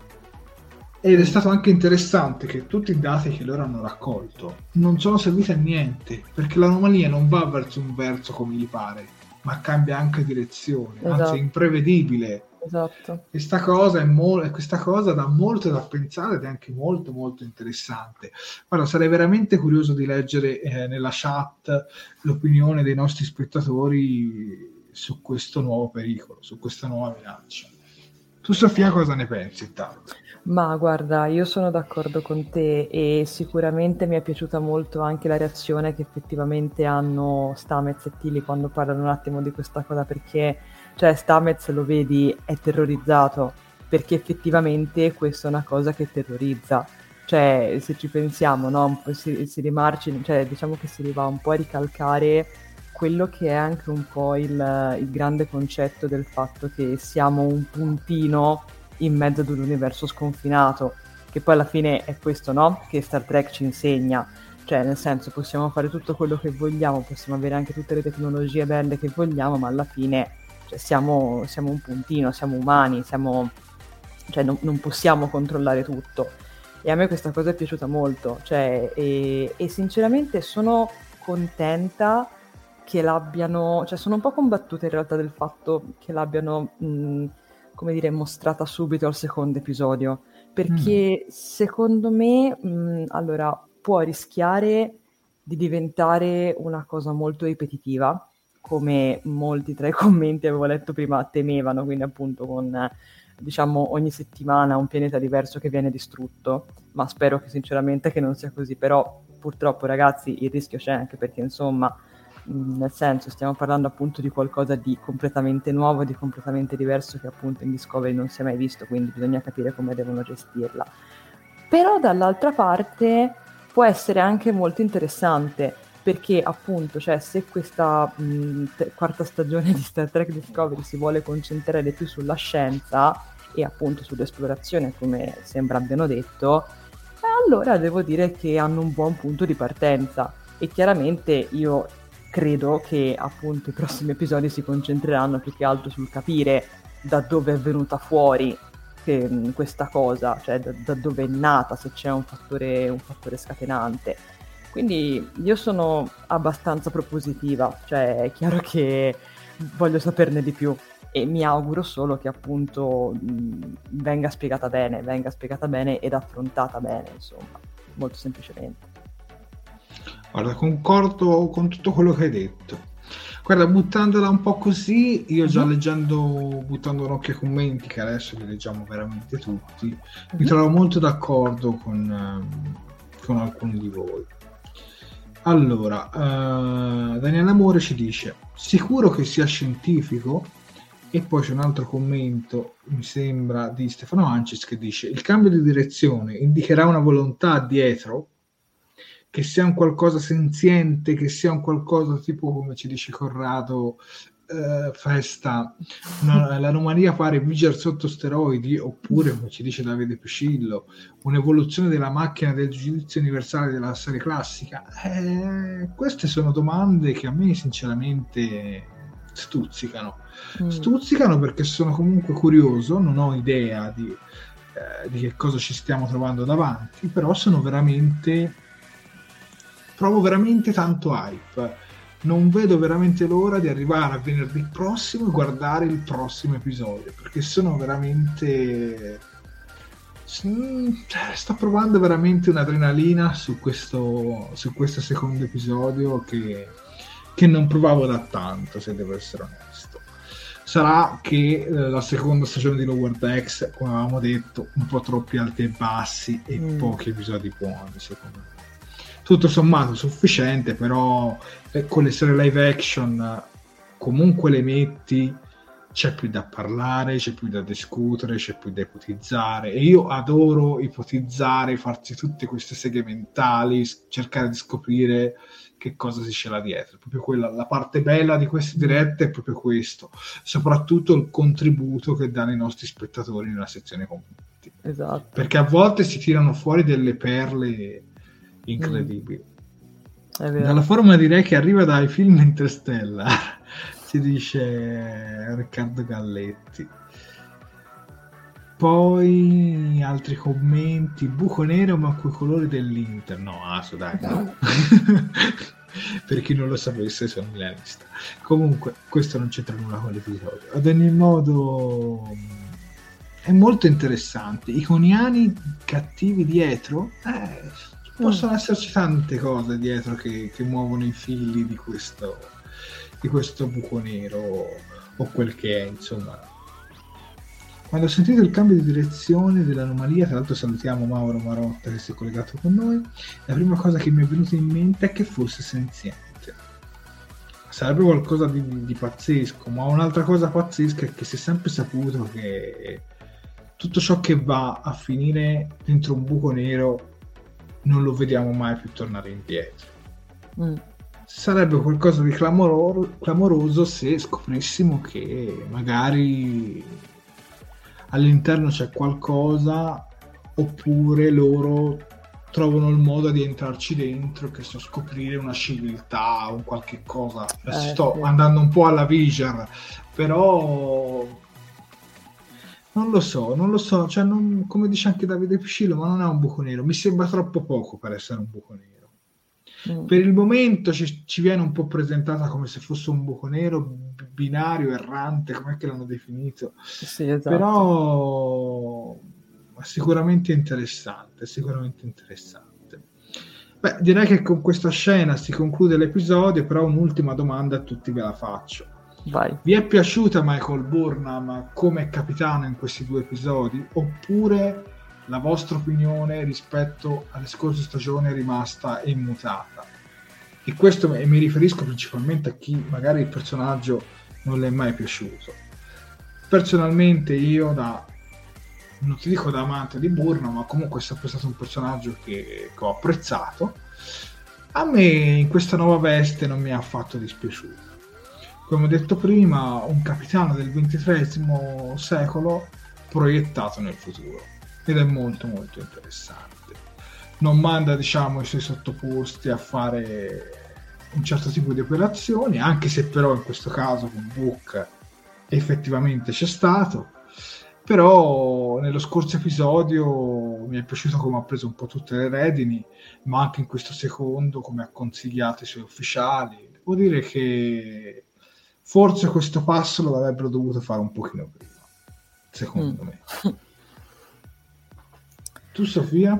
A: Ed è stato anche interessante che tutti i dati che loro hanno raccolto non sono serviti a niente, perché l'anomalia non va verso un verso come gli pare, ma cambia anche direzione, esatto. anzi è imprevedibile.
B: Esatto.
A: Questa cosa, è mo- questa cosa dà molto da pensare ed è anche molto molto interessante. Guarda, sarei veramente curioso di leggere eh, nella chat l'opinione dei nostri spettatori su questo nuovo pericolo, su questa nuova minaccia. Tu Sofia cosa ne pensi intanto?
B: Ma guarda, io sono d'accordo con te e sicuramente mi è piaciuta molto anche la reazione che effettivamente hanno Stamez e Tilly quando parlano un attimo di questa cosa, perché cioè Stamez lo vedi è terrorizzato, perché effettivamente questa è una cosa che terrorizza. Cioè, se ci pensiamo, no? si, si rimarci, cioè, diciamo che si va un po' a ricalcare quello che è anche un po' il, il grande concetto del fatto che siamo un puntino in mezzo ad un universo sconfinato, che poi alla fine è questo, no? Che Star Trek ci insegna. Cioè, nel senso, possiamo fare tutto quello che vogliamo, possiamo avere anche tutte le tecnologie belle che vogliamo, ma alla fine cioè, siamo, siamo, un puntino, siamo umani, siamo, cioè, non, non, possiamo controllare tutto. E a me questa cosa è piaciuta molto, cioè, e, e sinceramente sono contenta che l'abbiano, cioè sono un po' combattute in realtà del fatto che l'abbiano, mh, come dire, mostrata subito al secondo episodio, perché mm. secondo me, mh, allora, può rischiare di diventare una cosa molto ripetitiva, come molti tra i commenti avevo letto prima temevano, quindi appunto con diciamo ogni settimana un pianeta diverso che viene distrutto, ma spero che sinceramente che non sia così, però purtroppo ragazzi il rischio c'è anche perché insomma nel senso stiamo parlando appunto di qualcosa di completamente nuovo, di completamente diverso che appunto in Discovery non si è mai visto, quindi bisogna capire come devono gestirla. Però dall'altra parte può essere anche molto interessante perché appunto, cioè, se questa mh, t- quarta stagione di Star Trek Discovery si vuole concentrare più sulla scienza e appunto sull'esplorazione, come sembra abbiano detto, allora devo dire che hanno un buon punto di partenza. E chiaramente io credo che appunto i prossimi episodi si concentreranno più che altro sul capire da dove è venuta fuori che, questa cosa, cioè da, da, dove è nata, se c'è un fattore, un fattore scatenante. Quindi io sono abbastanza propositiva, cioè è chiaro che voglio saperne di più e mi auguro solo che appunto mh, venga spiegata bene, venga spiegata bene ed affrontata bene, insomma, molto semplicemente.
A: Guarda, concordo con tutto quello che hai detto. Guarda, buttandola un po' così, io già mm-hmm. leggendo, buttando un occhio ai commenti, che adesso li leggiamo veramente tutti, mm-hmm. mi mhm. trovo molto d'accordo con, ehm, con alcuni di voi. Allora, uh, Daniele Amore ci dice: Sicuro che sia scientifico? E poi c'è un altro commento, mi sembra, di Stefano Ancis che dice: Il cambio di direzione indicherà una volontà dietro che sia un qualcosa senziente, che sia un qualcosa tipo come ci dice Corrado, eh, Festa, una, l'anomalia pare vigere sotto steroidi, oppure come ci dice Davide Piscillo, un'evoluzione della macchina del giudizio universale della serie classica. Eh, queste sono domande che a me sinceramente stuzzicano. Mm. Stuzzicano perché sono comunque curioso, non ho idea di, eh, di che cosa ci stiamo trovando davanti, però sono veramente provo veramente tanto hype. Non vedo veramente l'ora di arrivare a venerdì prossimo e guardare il prossimo episodio perché sono veramente. Cioè, sto provando veramente un'adrenalina su questo, su questo secondo episodio che, che non provavo da tanto, se devo essere onesto sarà che eh, la seconda stagione di Lower Decks, come avevamo detto, un po' troppi alti e bassi e mm. pochi episodi buoni, secondo me tutto sommato sufficiente, però eh, con le serie live action comunque le metti, c'è più da parlare, c'è più da discutere, c'è più da ipotizzare e io adoro ipotizzare, farsi tutte queste seghe mentali, cercare di scoprire che cosa si c'è là dietro. Proprio quella, la parte bella di queste dirette è proprio questo, soprattutto il contributo che danno i nostri spettatori nella sezione commenti.
B: Esatto.
A: Perché a volte si tirano fuori delle perle incredibili. Mm. Dalla forma direi che arriva dai film Interstellar, si dice Riccardo Galletti. Poi altri commenti, buco nero ma coi colori dell'Inter. No, aso dai. No. per chi non lo sapesse sono milanista. Comunque, questo non c'entra nulla con l'episodio. Ad ogni modo è molto interessante. I coniani cattivi dietro, eh, possono esserci tante cose dietro che, che muovono i fili di questo, di questo buco nero o quel che è, insomma. Quando ho sentito il cambio di direzione dell'anomalia, tra l'altro salutiamo Mauro Marotta che si è collegato con noi, la prima cosa che mi è venuta in mente è che fosse senziente. Sarebbe qualcosa di, di pazzesco, ma un'altra cosa pazzesca è che si è sempre saputo che tutto ciò che va a finire dentro un buco nero non lo vediamo mai più tornare indietro. Mm. Sarebbe qualcosa di clamoro- clamoroso se scoprissimo che magari all'interno c'è qualcosa oppure loro trovano il modo di entrarci dentro, che so, scoprire una civiltà o qualche cosa. Eh, sto sì. andando un po' alla Vision, però non lo so, non lo so, cioè non, come dice anche Davide Piscillo, ma non è un buco nero, mi sembra troppo poco per essere un buco nero. Mm. Per il momento ci, ci, viene un po' presentata come se fosse un buco nero binario errante, com'è che l'hanno definito?
B: Sì, esatto.
A: Però sicuramente interessante, sicuramente interessante. Beh, direi che con questa scena si conclude l'episodio, però un'ultima domanda a tutti ve la faccio.
B: Vai.
A: Vi è piaciuta Michael Burnham come capitano in questi due episodi? Oppure la vostra opinione rispetto alle scorse stagioni è rimasta immutata? E questo e mi riferisco principalmente a chi magari il personaggio non le è mai piaciuto. Personalmente io da non ti dico da amante di Burno, ma comunque è sempre stato un personaggio che, che ho apprezzato. A me in questa nuova veste non mi ha affatto dispiaciuto come ho detto prima, un capitano del XXIII secolo proiettato nel futuro ed è molto molto interessante. Non manda diciamo i suoi sottoposti a fare un certo tipo di operazioni, anche se però in questo caso con Book effettivamente c'è stato. Però nello scorso episodio mi è piaciuto come ha preso un po' tutte le redini, ma anche in questo secondo come ha consigliato i suoi ufficiali. Devo dire che forse questo passo lo avrebbero dovuto fare un pochino prima, secondo mm. me. Tu Sofia?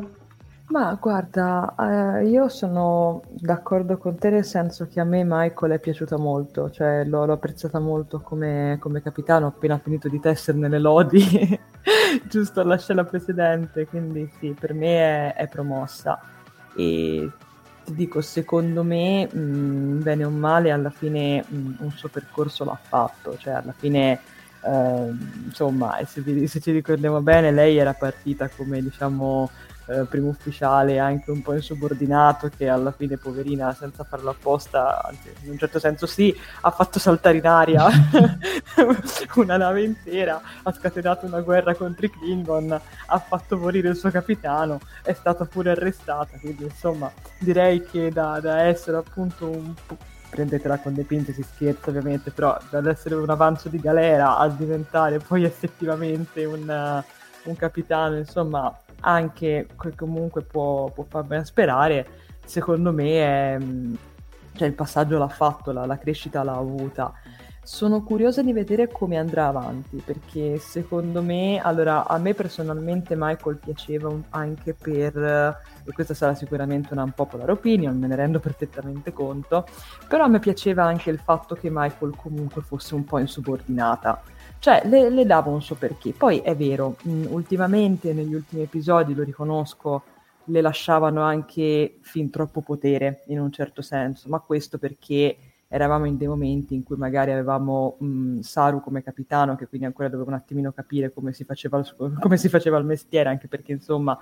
B: Ma guarda, eh, io sono d'accordo con te nel senso che a me Michael è piaciuta molto, cioè l'ho, l'ho apprezzata molto come, come, capitano, ho appena finito di tesserne le lodi, giusto alla scena precedente, quindi sì, per me è, è promossa. E ti dico, secondo me, mh, mm, bene o male, alla fine mh, mm, un suo percorso l'ha fatto, cioè alla fine, eh, insomma, se, se, ci ricordiamo bene, lei era partita come, diciamo, eh, primo ufficiale anche un po' insubordinato che alla fine poverina senza farlo apposta anzi, in un certo senso sì ha fatto saltare in aria una nave intera ha scatenato una guerra contro i Klingon ha fatto morire il suo capitano è stata pure arrestata quindi insomma direi che da, da essere appunto un po' prendetela con le pinze, si scherza ovviamente, però dall'essere un avanzo di galera a diventare poi effettivamente un, un capitano, insomma, anche che comunque può, può far ben sperare, secondo me è, mm, cioè il passaggio l'ha fatto, la, la crescita l'ha avuta. Sono curiosa di vedere come andrà avanti, perché secondo me, allora, a me personalmente Michael piaceva anche per, e questa sarà sicuramente una unpopular opinion, me ne rendo perfettamente conto, però a me piaceva anche il fatto che Michael comunque fosse un po' insubordinata cioè, le, le davo un suo perché. Poi è vero, mh, mm, ultimamente, negli ultimi episodi, lo riconosco, le lasciavano anche fin troppo potere, in un certo senso, ma questo perché eravamo in dei momenti in cui magari avevamo mh, mm, Saru come capitano, che quindi ancora dovevo un attimino capire come si faceva il, come si faceva il mestiere, anche perché insomma,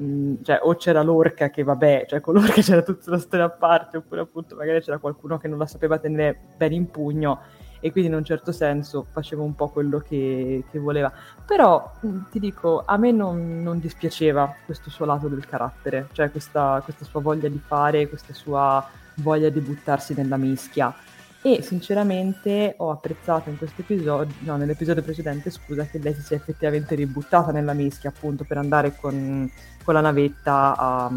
B: mm, cioè, o c'era l'orca che vabbè, cioè con l'orca c'era tutta la storia a parte, oppure appunto magari c'era qualcuno che non la sapeva tenere bene in pugno e quindi in un certo senso facevo un po' quello che, che voleva. Però mm, ti dico, a me non, non, dispiaceva questo suo lato del carattere, cioè questa, questa sua voglia di fare, questa sua voglia di buttarsi nella mischia. E sinceramente ho apprezzato in questo episodio, no, nell'episodio precedente, scusa, che lei si sia effettivamente ributtata nella mischia appunto per andare con, con la navetta a,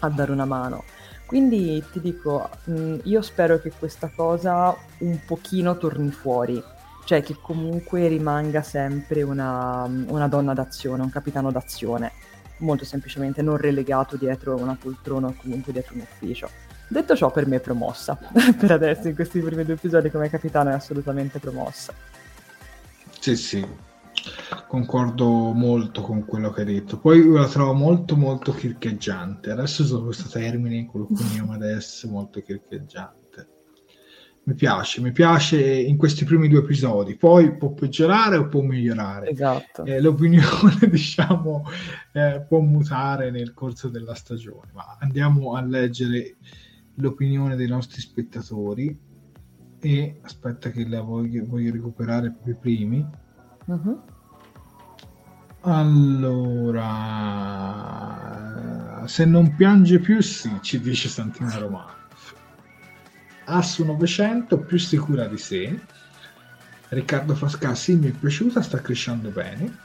B: a dare una mano. Quindi ti dico, mh, mm, io spero che questa cosa un pochino torni fuori, cioè che comunque rimanga sempre una, una donna d'azione, un capitano d'azione, molto semplicemente non relegato dietro una poltrona o comunque dietro un ufficio. Detto ciò, per me è promossa. per adesso, in questi primi due episodi, come capitano è assolutamente promossa.
A: Sì, sì, Concordo molto con quello che hai detto. Poi la trovo molto molto chircheggiante. Adesso uso questo termine, quello che usiamo adesso, molto chircheggiante. Mi piace, mi piace in questi primi due episodi. Poi può peggiorare o può migliorare.
B: Esatto.
A: Eh, l'opinione, diciamo, eh, può mutare nel corso della stagione. Ma andiamo a leggere l'opinione dei nostri spettatori. E aspetta che la voglio, voglio recuperare i primi Uh-huh. Allora, se non piange più, sì, ci dice Santina Romano. Assu 900, più sicura di sé. Riccardo Frasca, sì, mi è piaciuta, sta crescendo bene.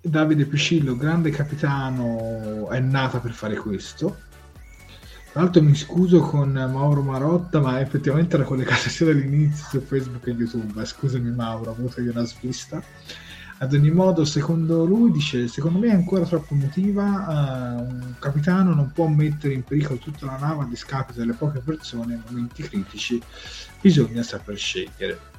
A: Davide Piscillo, grande capitano, è nata per fare questo. Tra l'altro mi scuso con Mauro Marotta, ma effettivamente era collegato sia dall'inizio su Facebook e YouTube. Scusami Mauro, ho avuto io una svista. Ad ogni modo, secondo lui, dice, secondo me è ancora troppo emotiva, uh, un capitano non può mettere in pericolo tutta la nave a discapito delle poche persone in momenti critici, bisogna saper scegliere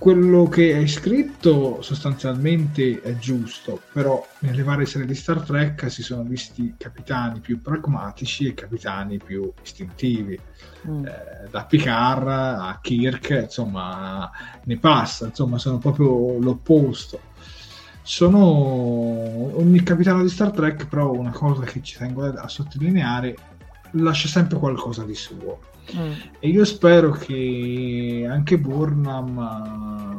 A: quello che hai scritto sostanzialmente è giusto, però nelle varie serie di Star Trek si sono visti capitani più pragmatici e capitani più istintivi. Mm. Eh, da Picard a Kirk, insomma, ne passa, insomma, sono proprio l'opposto. Sono ogni capitano di Star Trek, però una cosa che ci tengo a sottolineare, lascia sempre qualcosa di suo Mm. E io spero che anche Burnham,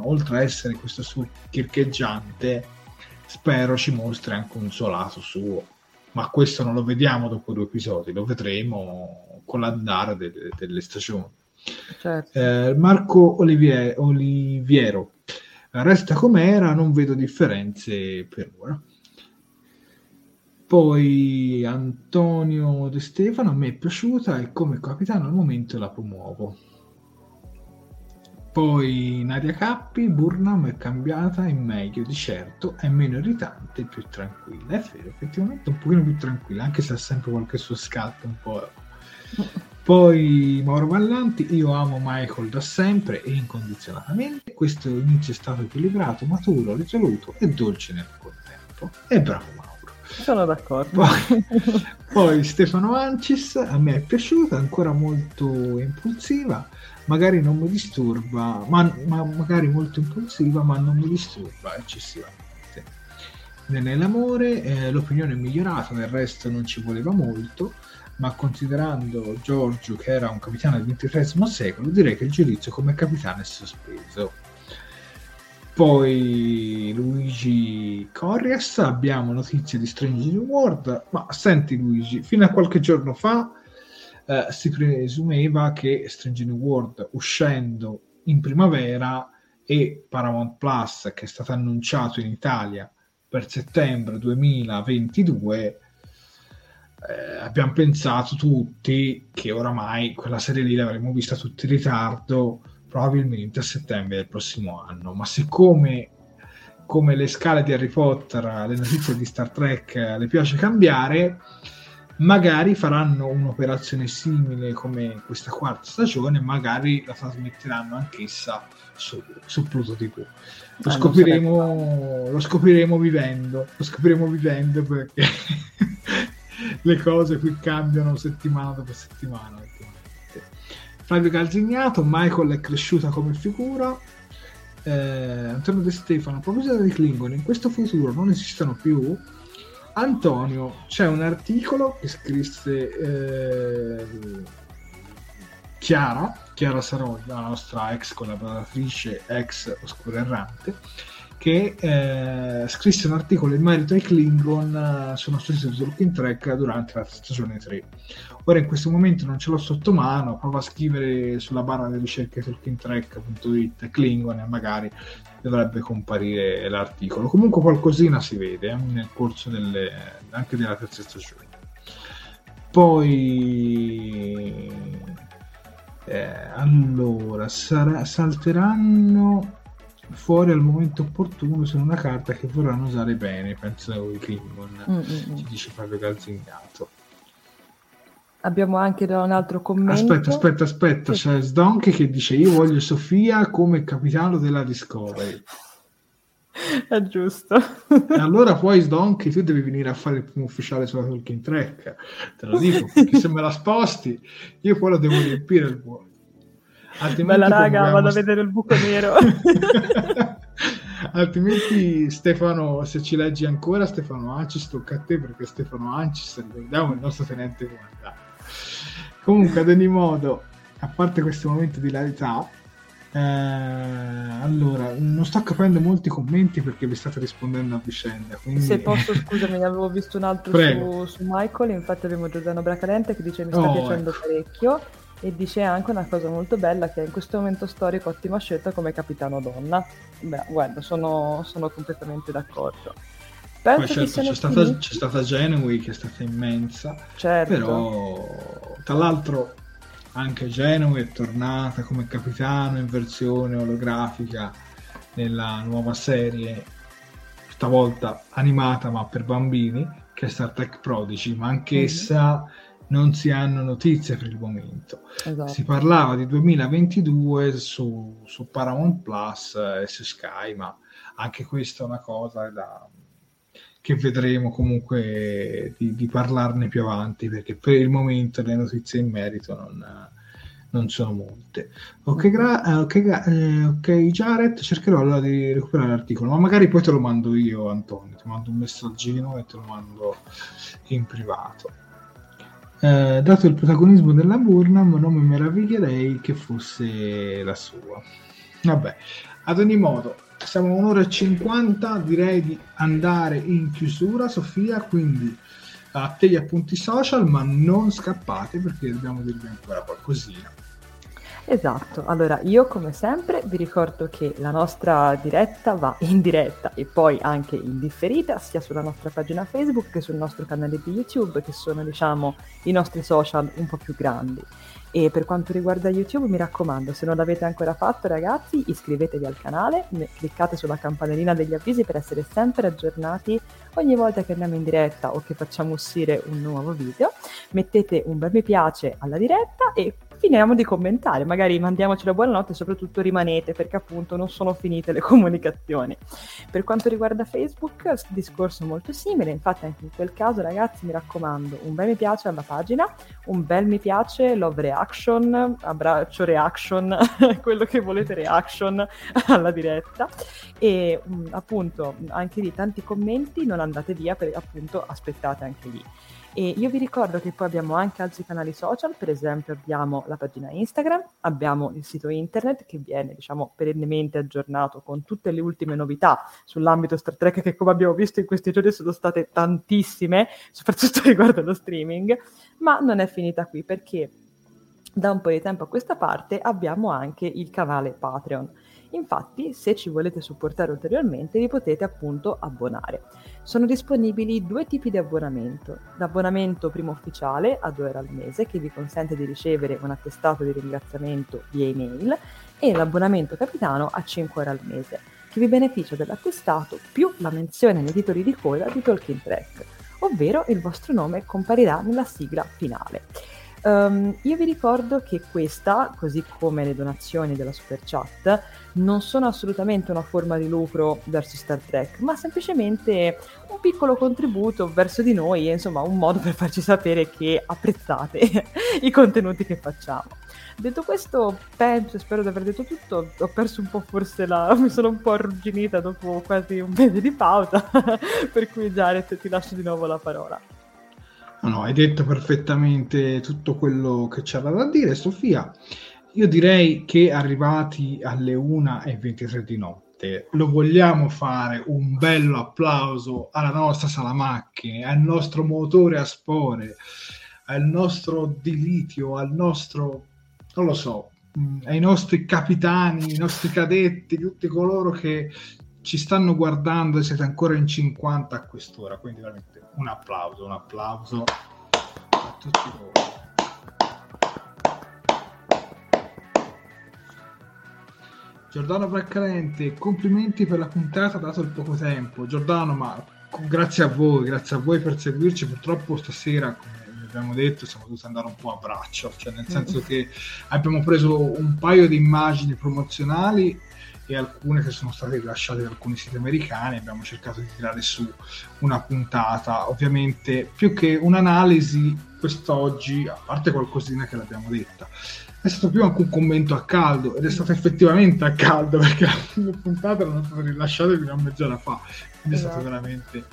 A: oltre a essere questo suo chircheggiante, spero ci mostri anche un suo lato suo. Ma questo non lo vediamo dopo due episodi, lo vedremo con l'andare de- de- delle stagioni. Certo. Eh, Marco Olivier- Oliviero resta com'era, non vedo differenze per ora. Poi Antonio De Stefano, a me è piaciuta e come capitano al momento la promuovo. Poi Nadia Cappi, Burnham è cambiata in meglio, di certo, è meno irritante e più tranquilla. È vero, effettivamente un pochino più tranquilla, anche se ha sempre qualche suo scatto un po'. Poi Mauro Vallanti, io amo Michael da sempre e incondizionatamente. Questo inizio è stato equilibrato, maturo, risoluto e dolce nel contempo. E bravo Mauro.
B: Sono d'accordo.
A: Poi, poi Stefano Ancis, a me è piaciuta, ancora molto impulsiva, magari non mi disturba, ma, ma magari molto impulsiva, ma non mi disturba eccessivamente. Nell'amore eh, l'opinione è migliorata, del resto non ci voleva molto, ma considerando Giorgio che era un capitano del XXIII secolo, direi che il giudizio come capitano è sospeso. Poi Luigi Corrias, abbiamo notizie di Strange New World, ma senti Luigi, fino a qualche giorno fa eh, si presumeva che Strange New World uscendo in primavera e Paramount Plus che è stato annunciato in Italia per settembre 2022 eh, abbiamo pensato tutti che oramai quella serie lì l'avremmo vista tutti in ritardo probabilmente a settembre del prossimo anno. Ma siccome come le scale di Harry Potter, le notizie di Star Trek le piace cambiare, magari faranno un'operazione simile come questa quarta stagione, magari la trasmetteranno anch'essa su, su Pluto TV. Lo, ah, scopriremo, lo scopriremo vivendo, lo scopriremo vivendo perché le cose qui cambiano settimana dopo settimana. Flavio Calzignato, Michael è cresciuta come figura. Eh, Antonio De Stefano, a proposito di Klingon, in questo futuro non esistono più. Antonio, c'è un articolo che scrisse eh, Chiara, Chiara Saroglia, la nostra ex collaboratrice, ex Oscura Errante, che eh, scrisse un articolo in merito ai Klingon eh, sul nostro sito Talking Track durante la stagione 3. Ora in questo momento non ce l'ho sotto mano, provo a scrivere sulla barra delle ricerche talkingtrack.it Klingon e magari dovrebbe comparire l'articolo. Comunque qualcosina si vede eh, nel corso delle, anche della terza stagione. Poi eh, allora sarà, salteranno fuori al momento opportuno sono una carta che vorranno usare bene, penso i Klingon, mm-hmm. ci dice Fabio Calzignato.
B: Abbiamo anche un altro commento.
A: Aspetta, aspetta, aspetta, sì. c'è Sdonkey che dice io voglio Sofia come capitano della Discovery.
B: È giusto.
A: E allora poi Sdonkey tu devi venire a fare il primo ufficiale sulla Talking Track, te lo dico, perché se me la sposti io poi lo devo riempire il vuoto.
B: Bella raga, vado a vedere il buco nero.
A: Altrimenti Stefano, se ci leggi ancora, Stefano Ancis, tocca a te perché Stefano Ancis, ricordiamo, il nostro tenente comandante. Comunque, ad ogni modo, a parte questo momento di larità, eh, allora, non sto capendo molti commenti perché vi state rispondendo a vicenda. Quindi...
B: Se posso, scusami, ne avevo visto un altro su, su, Michael. Infatti, abbiamo Giordano Bracalente che dice: Mi sta oh, piacendo ecco. parecchio e dice anche una cosa molto bella che in questo momento storico ottima scelta come capitano donna. Beh, guarda, sono, sono completamente d'accordo.
A: Penso Poi certo, c'è stata, c'è stata Genui che è stata immensa, certo. però tra l'altro anche Genoa è tornata come capitano in versione olografica nella nuova serie, stavolta animata ma per bambini, che è Star Trek Prodigy, ma anch'essa mm-hmm. non si hanno notizie per il momento. Esatto. Si parlava di 2022 su, su Paramount Plus e su Sky, ma anche questa è una cosa da, che vedremo comunque di, di, parlarne più avanti perché per il momento le notizie in merito non, non sono molte. Ok, gra- eh, okay, eh, ok, Jared, cercherò allora di recuperare l'articolo, ma magari poi te lo mando io, Antonio. Ti mando un messaggino e te lo mando in privato. Eh, dato il protagonismo della Burnham, non mi meraviglierei che fosse la sua. Vabbè, ad ogni modo, siamo a un'ora e cinquanta, direi di andare in chiusura, Sofia, quindi a te gli appunti social, ma non scappate perché dobbiamo dirvi ancora qualcosina.
B: Esatto, allora io come sempre vi ricordo che la nostra diretta va in diretta e poi anche in differita sia sulla nostra pagina Facebook che sul nostro canale di YouTube che sono diciamo i nostri social un po' più grandi. E per quanto riguarda YouTube, mi raccomando, se non l'avete ancora fatto, ragazzi, iscrivetevi al canale, cliccate sulla campanellina degli avvisi per essere sempre aggiornati ogni volta che andiamo in diretta o che facciamo uscire un nuovo video. Mettete un bel mi piace alla diretta e finiamo di commentare, magari mandiamoci la buonanotte e soprattutto rimanete perché appunto non sono finite le comunicazioni. Per quanto riguarda Facebook, discorso molto simile, infatti anche in quel caso ragazzi mi raccomando un bel mi piace alla pagina, un bel mi piace, love reaction, abbraccio reaction, quello che volete reaction alla diretta e um, appunto anche lì tanti commenti, non andate via perché appunto aspettate anche lì. E io vi ricordo che poi abbiamo anche altri canali social, per esempio abbiamo la pagina Instagram, abbiamo il sito internet che viene diciamo perennemente aggiornato con tutte le ultime novità sull'ambito Star Trek che come abbiamo visto in questi giorni sono state tantissime, soprattutto riguardo lo streaming, ma non è finita qui perché da un po' di tempo a questa parte abbiamo anche il canale Patreon Infatti, se ci volete supportare ulteriormente, vi potete appunto abbonare. Sono disponibili due tipi di abbonamento. L'abbonamento primo ufficiale a 2 euro al mese, che vi consente di ricevere un attestato di ringraziamento via email, e l'abbonamento capitano a 5 euro al mese, che vi beneficia dell'attestato più la menzione nei titoli di coda di Talking Track, ovvero il vostro nome comparirà nella sigla finale. Um, io vi ricordo che questa, così come le donazioni della Super Chat, non sono assolutamente una forma di lucro verso Star Trek, ma semplicemente un piccolo contributo verso di noi insomma un modo per farci sapere che apprezzate i contenuti che facciamo. Detto questo, penso e spero di aver detto tutto. Ho perso un po' forse la. mi sono un po' arrugginita dopo quasi un mese di pausa, per cui Jared ti lascio di nuovo la parola.
A: No, no, hai detto perfettamente tutto quello che c'era da dire, Sofia. Io direi che arrivati alle 1.23 di notte lo vogliamo fare un bello applauso alla nostra sala macchine, al nostro motore a spore, al nostro dilitio, al nostro, non lo so, mm, ai nostri capitani, i nostri cadetti, tutti coloro che ci stanno guardando e siete ancora in 50 a quest'ora, quindi veramente un applauso, un applauso a tutti voi. Giordano Braccalente, complimenti per la puntata dato il poco tempo. Giordano, ma grazie a voi, grazie a voi per seguirci. Purtroppo stasera, come abbiamo detto, siamo dovuti andare un po' a braccio, cioè nel senso che abbiamo preso un paio di immagini promozionali e alcune che sono state rilasciate da alcuni siti americani. Abbiamo cercato di tirare su una puntata. Ovviamente, più che un'analisi, quest'oggi, a parte qualcosina che l'abbiamo detta, è stato più anche un commento a caldo ed è stato effettivamente a caldo perché la puntata è stata rilasciata fino a mezz'ora fa. Quindi è stato esatto. veramente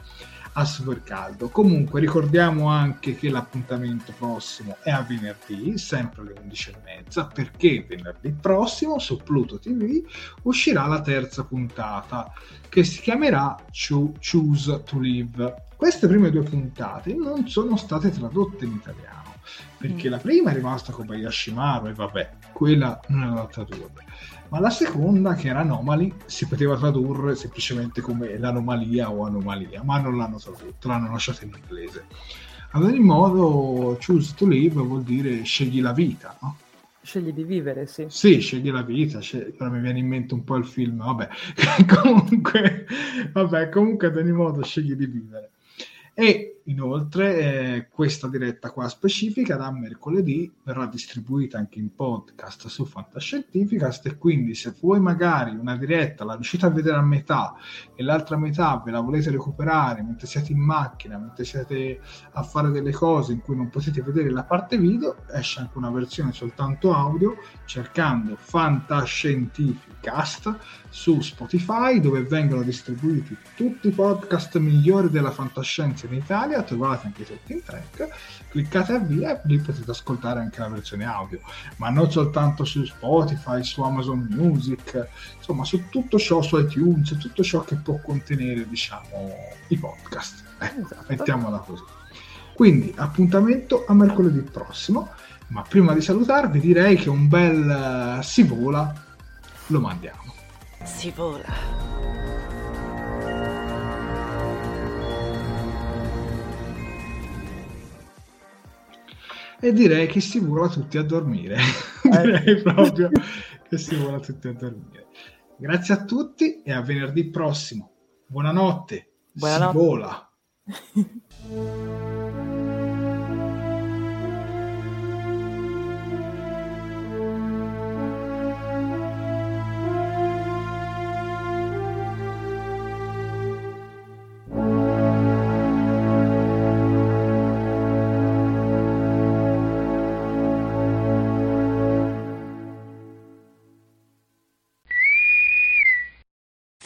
A: a super caldo. Comunque ricordiamo anche che l'appuntamento prossimo è a venerdì, sempre alle 11.30, perché venerdì prossimo su Pluto TV uscirà la terza puntata che si chiamerà Choose to Live. Queste prime due puntate non sono state tradotte in italiano, perché mm. la prima è rimasta Kobayashi Maru e vabbè, quella non è adatta a due ma la seconda, che era Anomaly, si poteva tradurre semplicemente come l'anomalia o anomalia, ma non l'hanno tradotto, l'hanno lasciata in inglese. Ad ogni modo, choose to live vuol dire scegli la vita, no?
B: Scegli di vivere, sì.
A: Sì, scegli la vita, scegli... ora mi viene in mente un po' il film, vabbè, comunque, vabbè, comunque ad ogni modo scegli di vivere. E inoltre eh, questa diretta qua specifica da mercoledì verrà distribuita anche in podcast su Fantascientificast e quindi se voi magari una diretta la riuscite a vedere a metà e l'altra metà ve la volete recuperare mentre siete in macchina, mentre siete a fare delle cose in cui non potete vedere la parte video, esce anche una versione soltanto audio cercando Fantascientificast su Spotify dove vengono distribuiti tutti i podcast migliori della fantascienza in Italia, trovate anche tutti in track, cliccate avvia e lì potete ascoltare anche la versione audio, ma non soltanto su Spotify, su Amazon Music, insomma su tutto ciò, su iTunes, tutto ciò che può contenere diciamo i podcast. Eh, esatto. Mettiamola così. Quindi appuntamento a mercoledì prossimo, ma prima di salutarvi direi che un bel uh, si vola lo mandiamo.
C: Si vola.
A: E direi che si vola tutti a dormire. Eh. direi proprio che si vola tutti a dormire. Grazie a tutti e a venerdì prossimo. Buonanotte. Buonanotte. Si vola.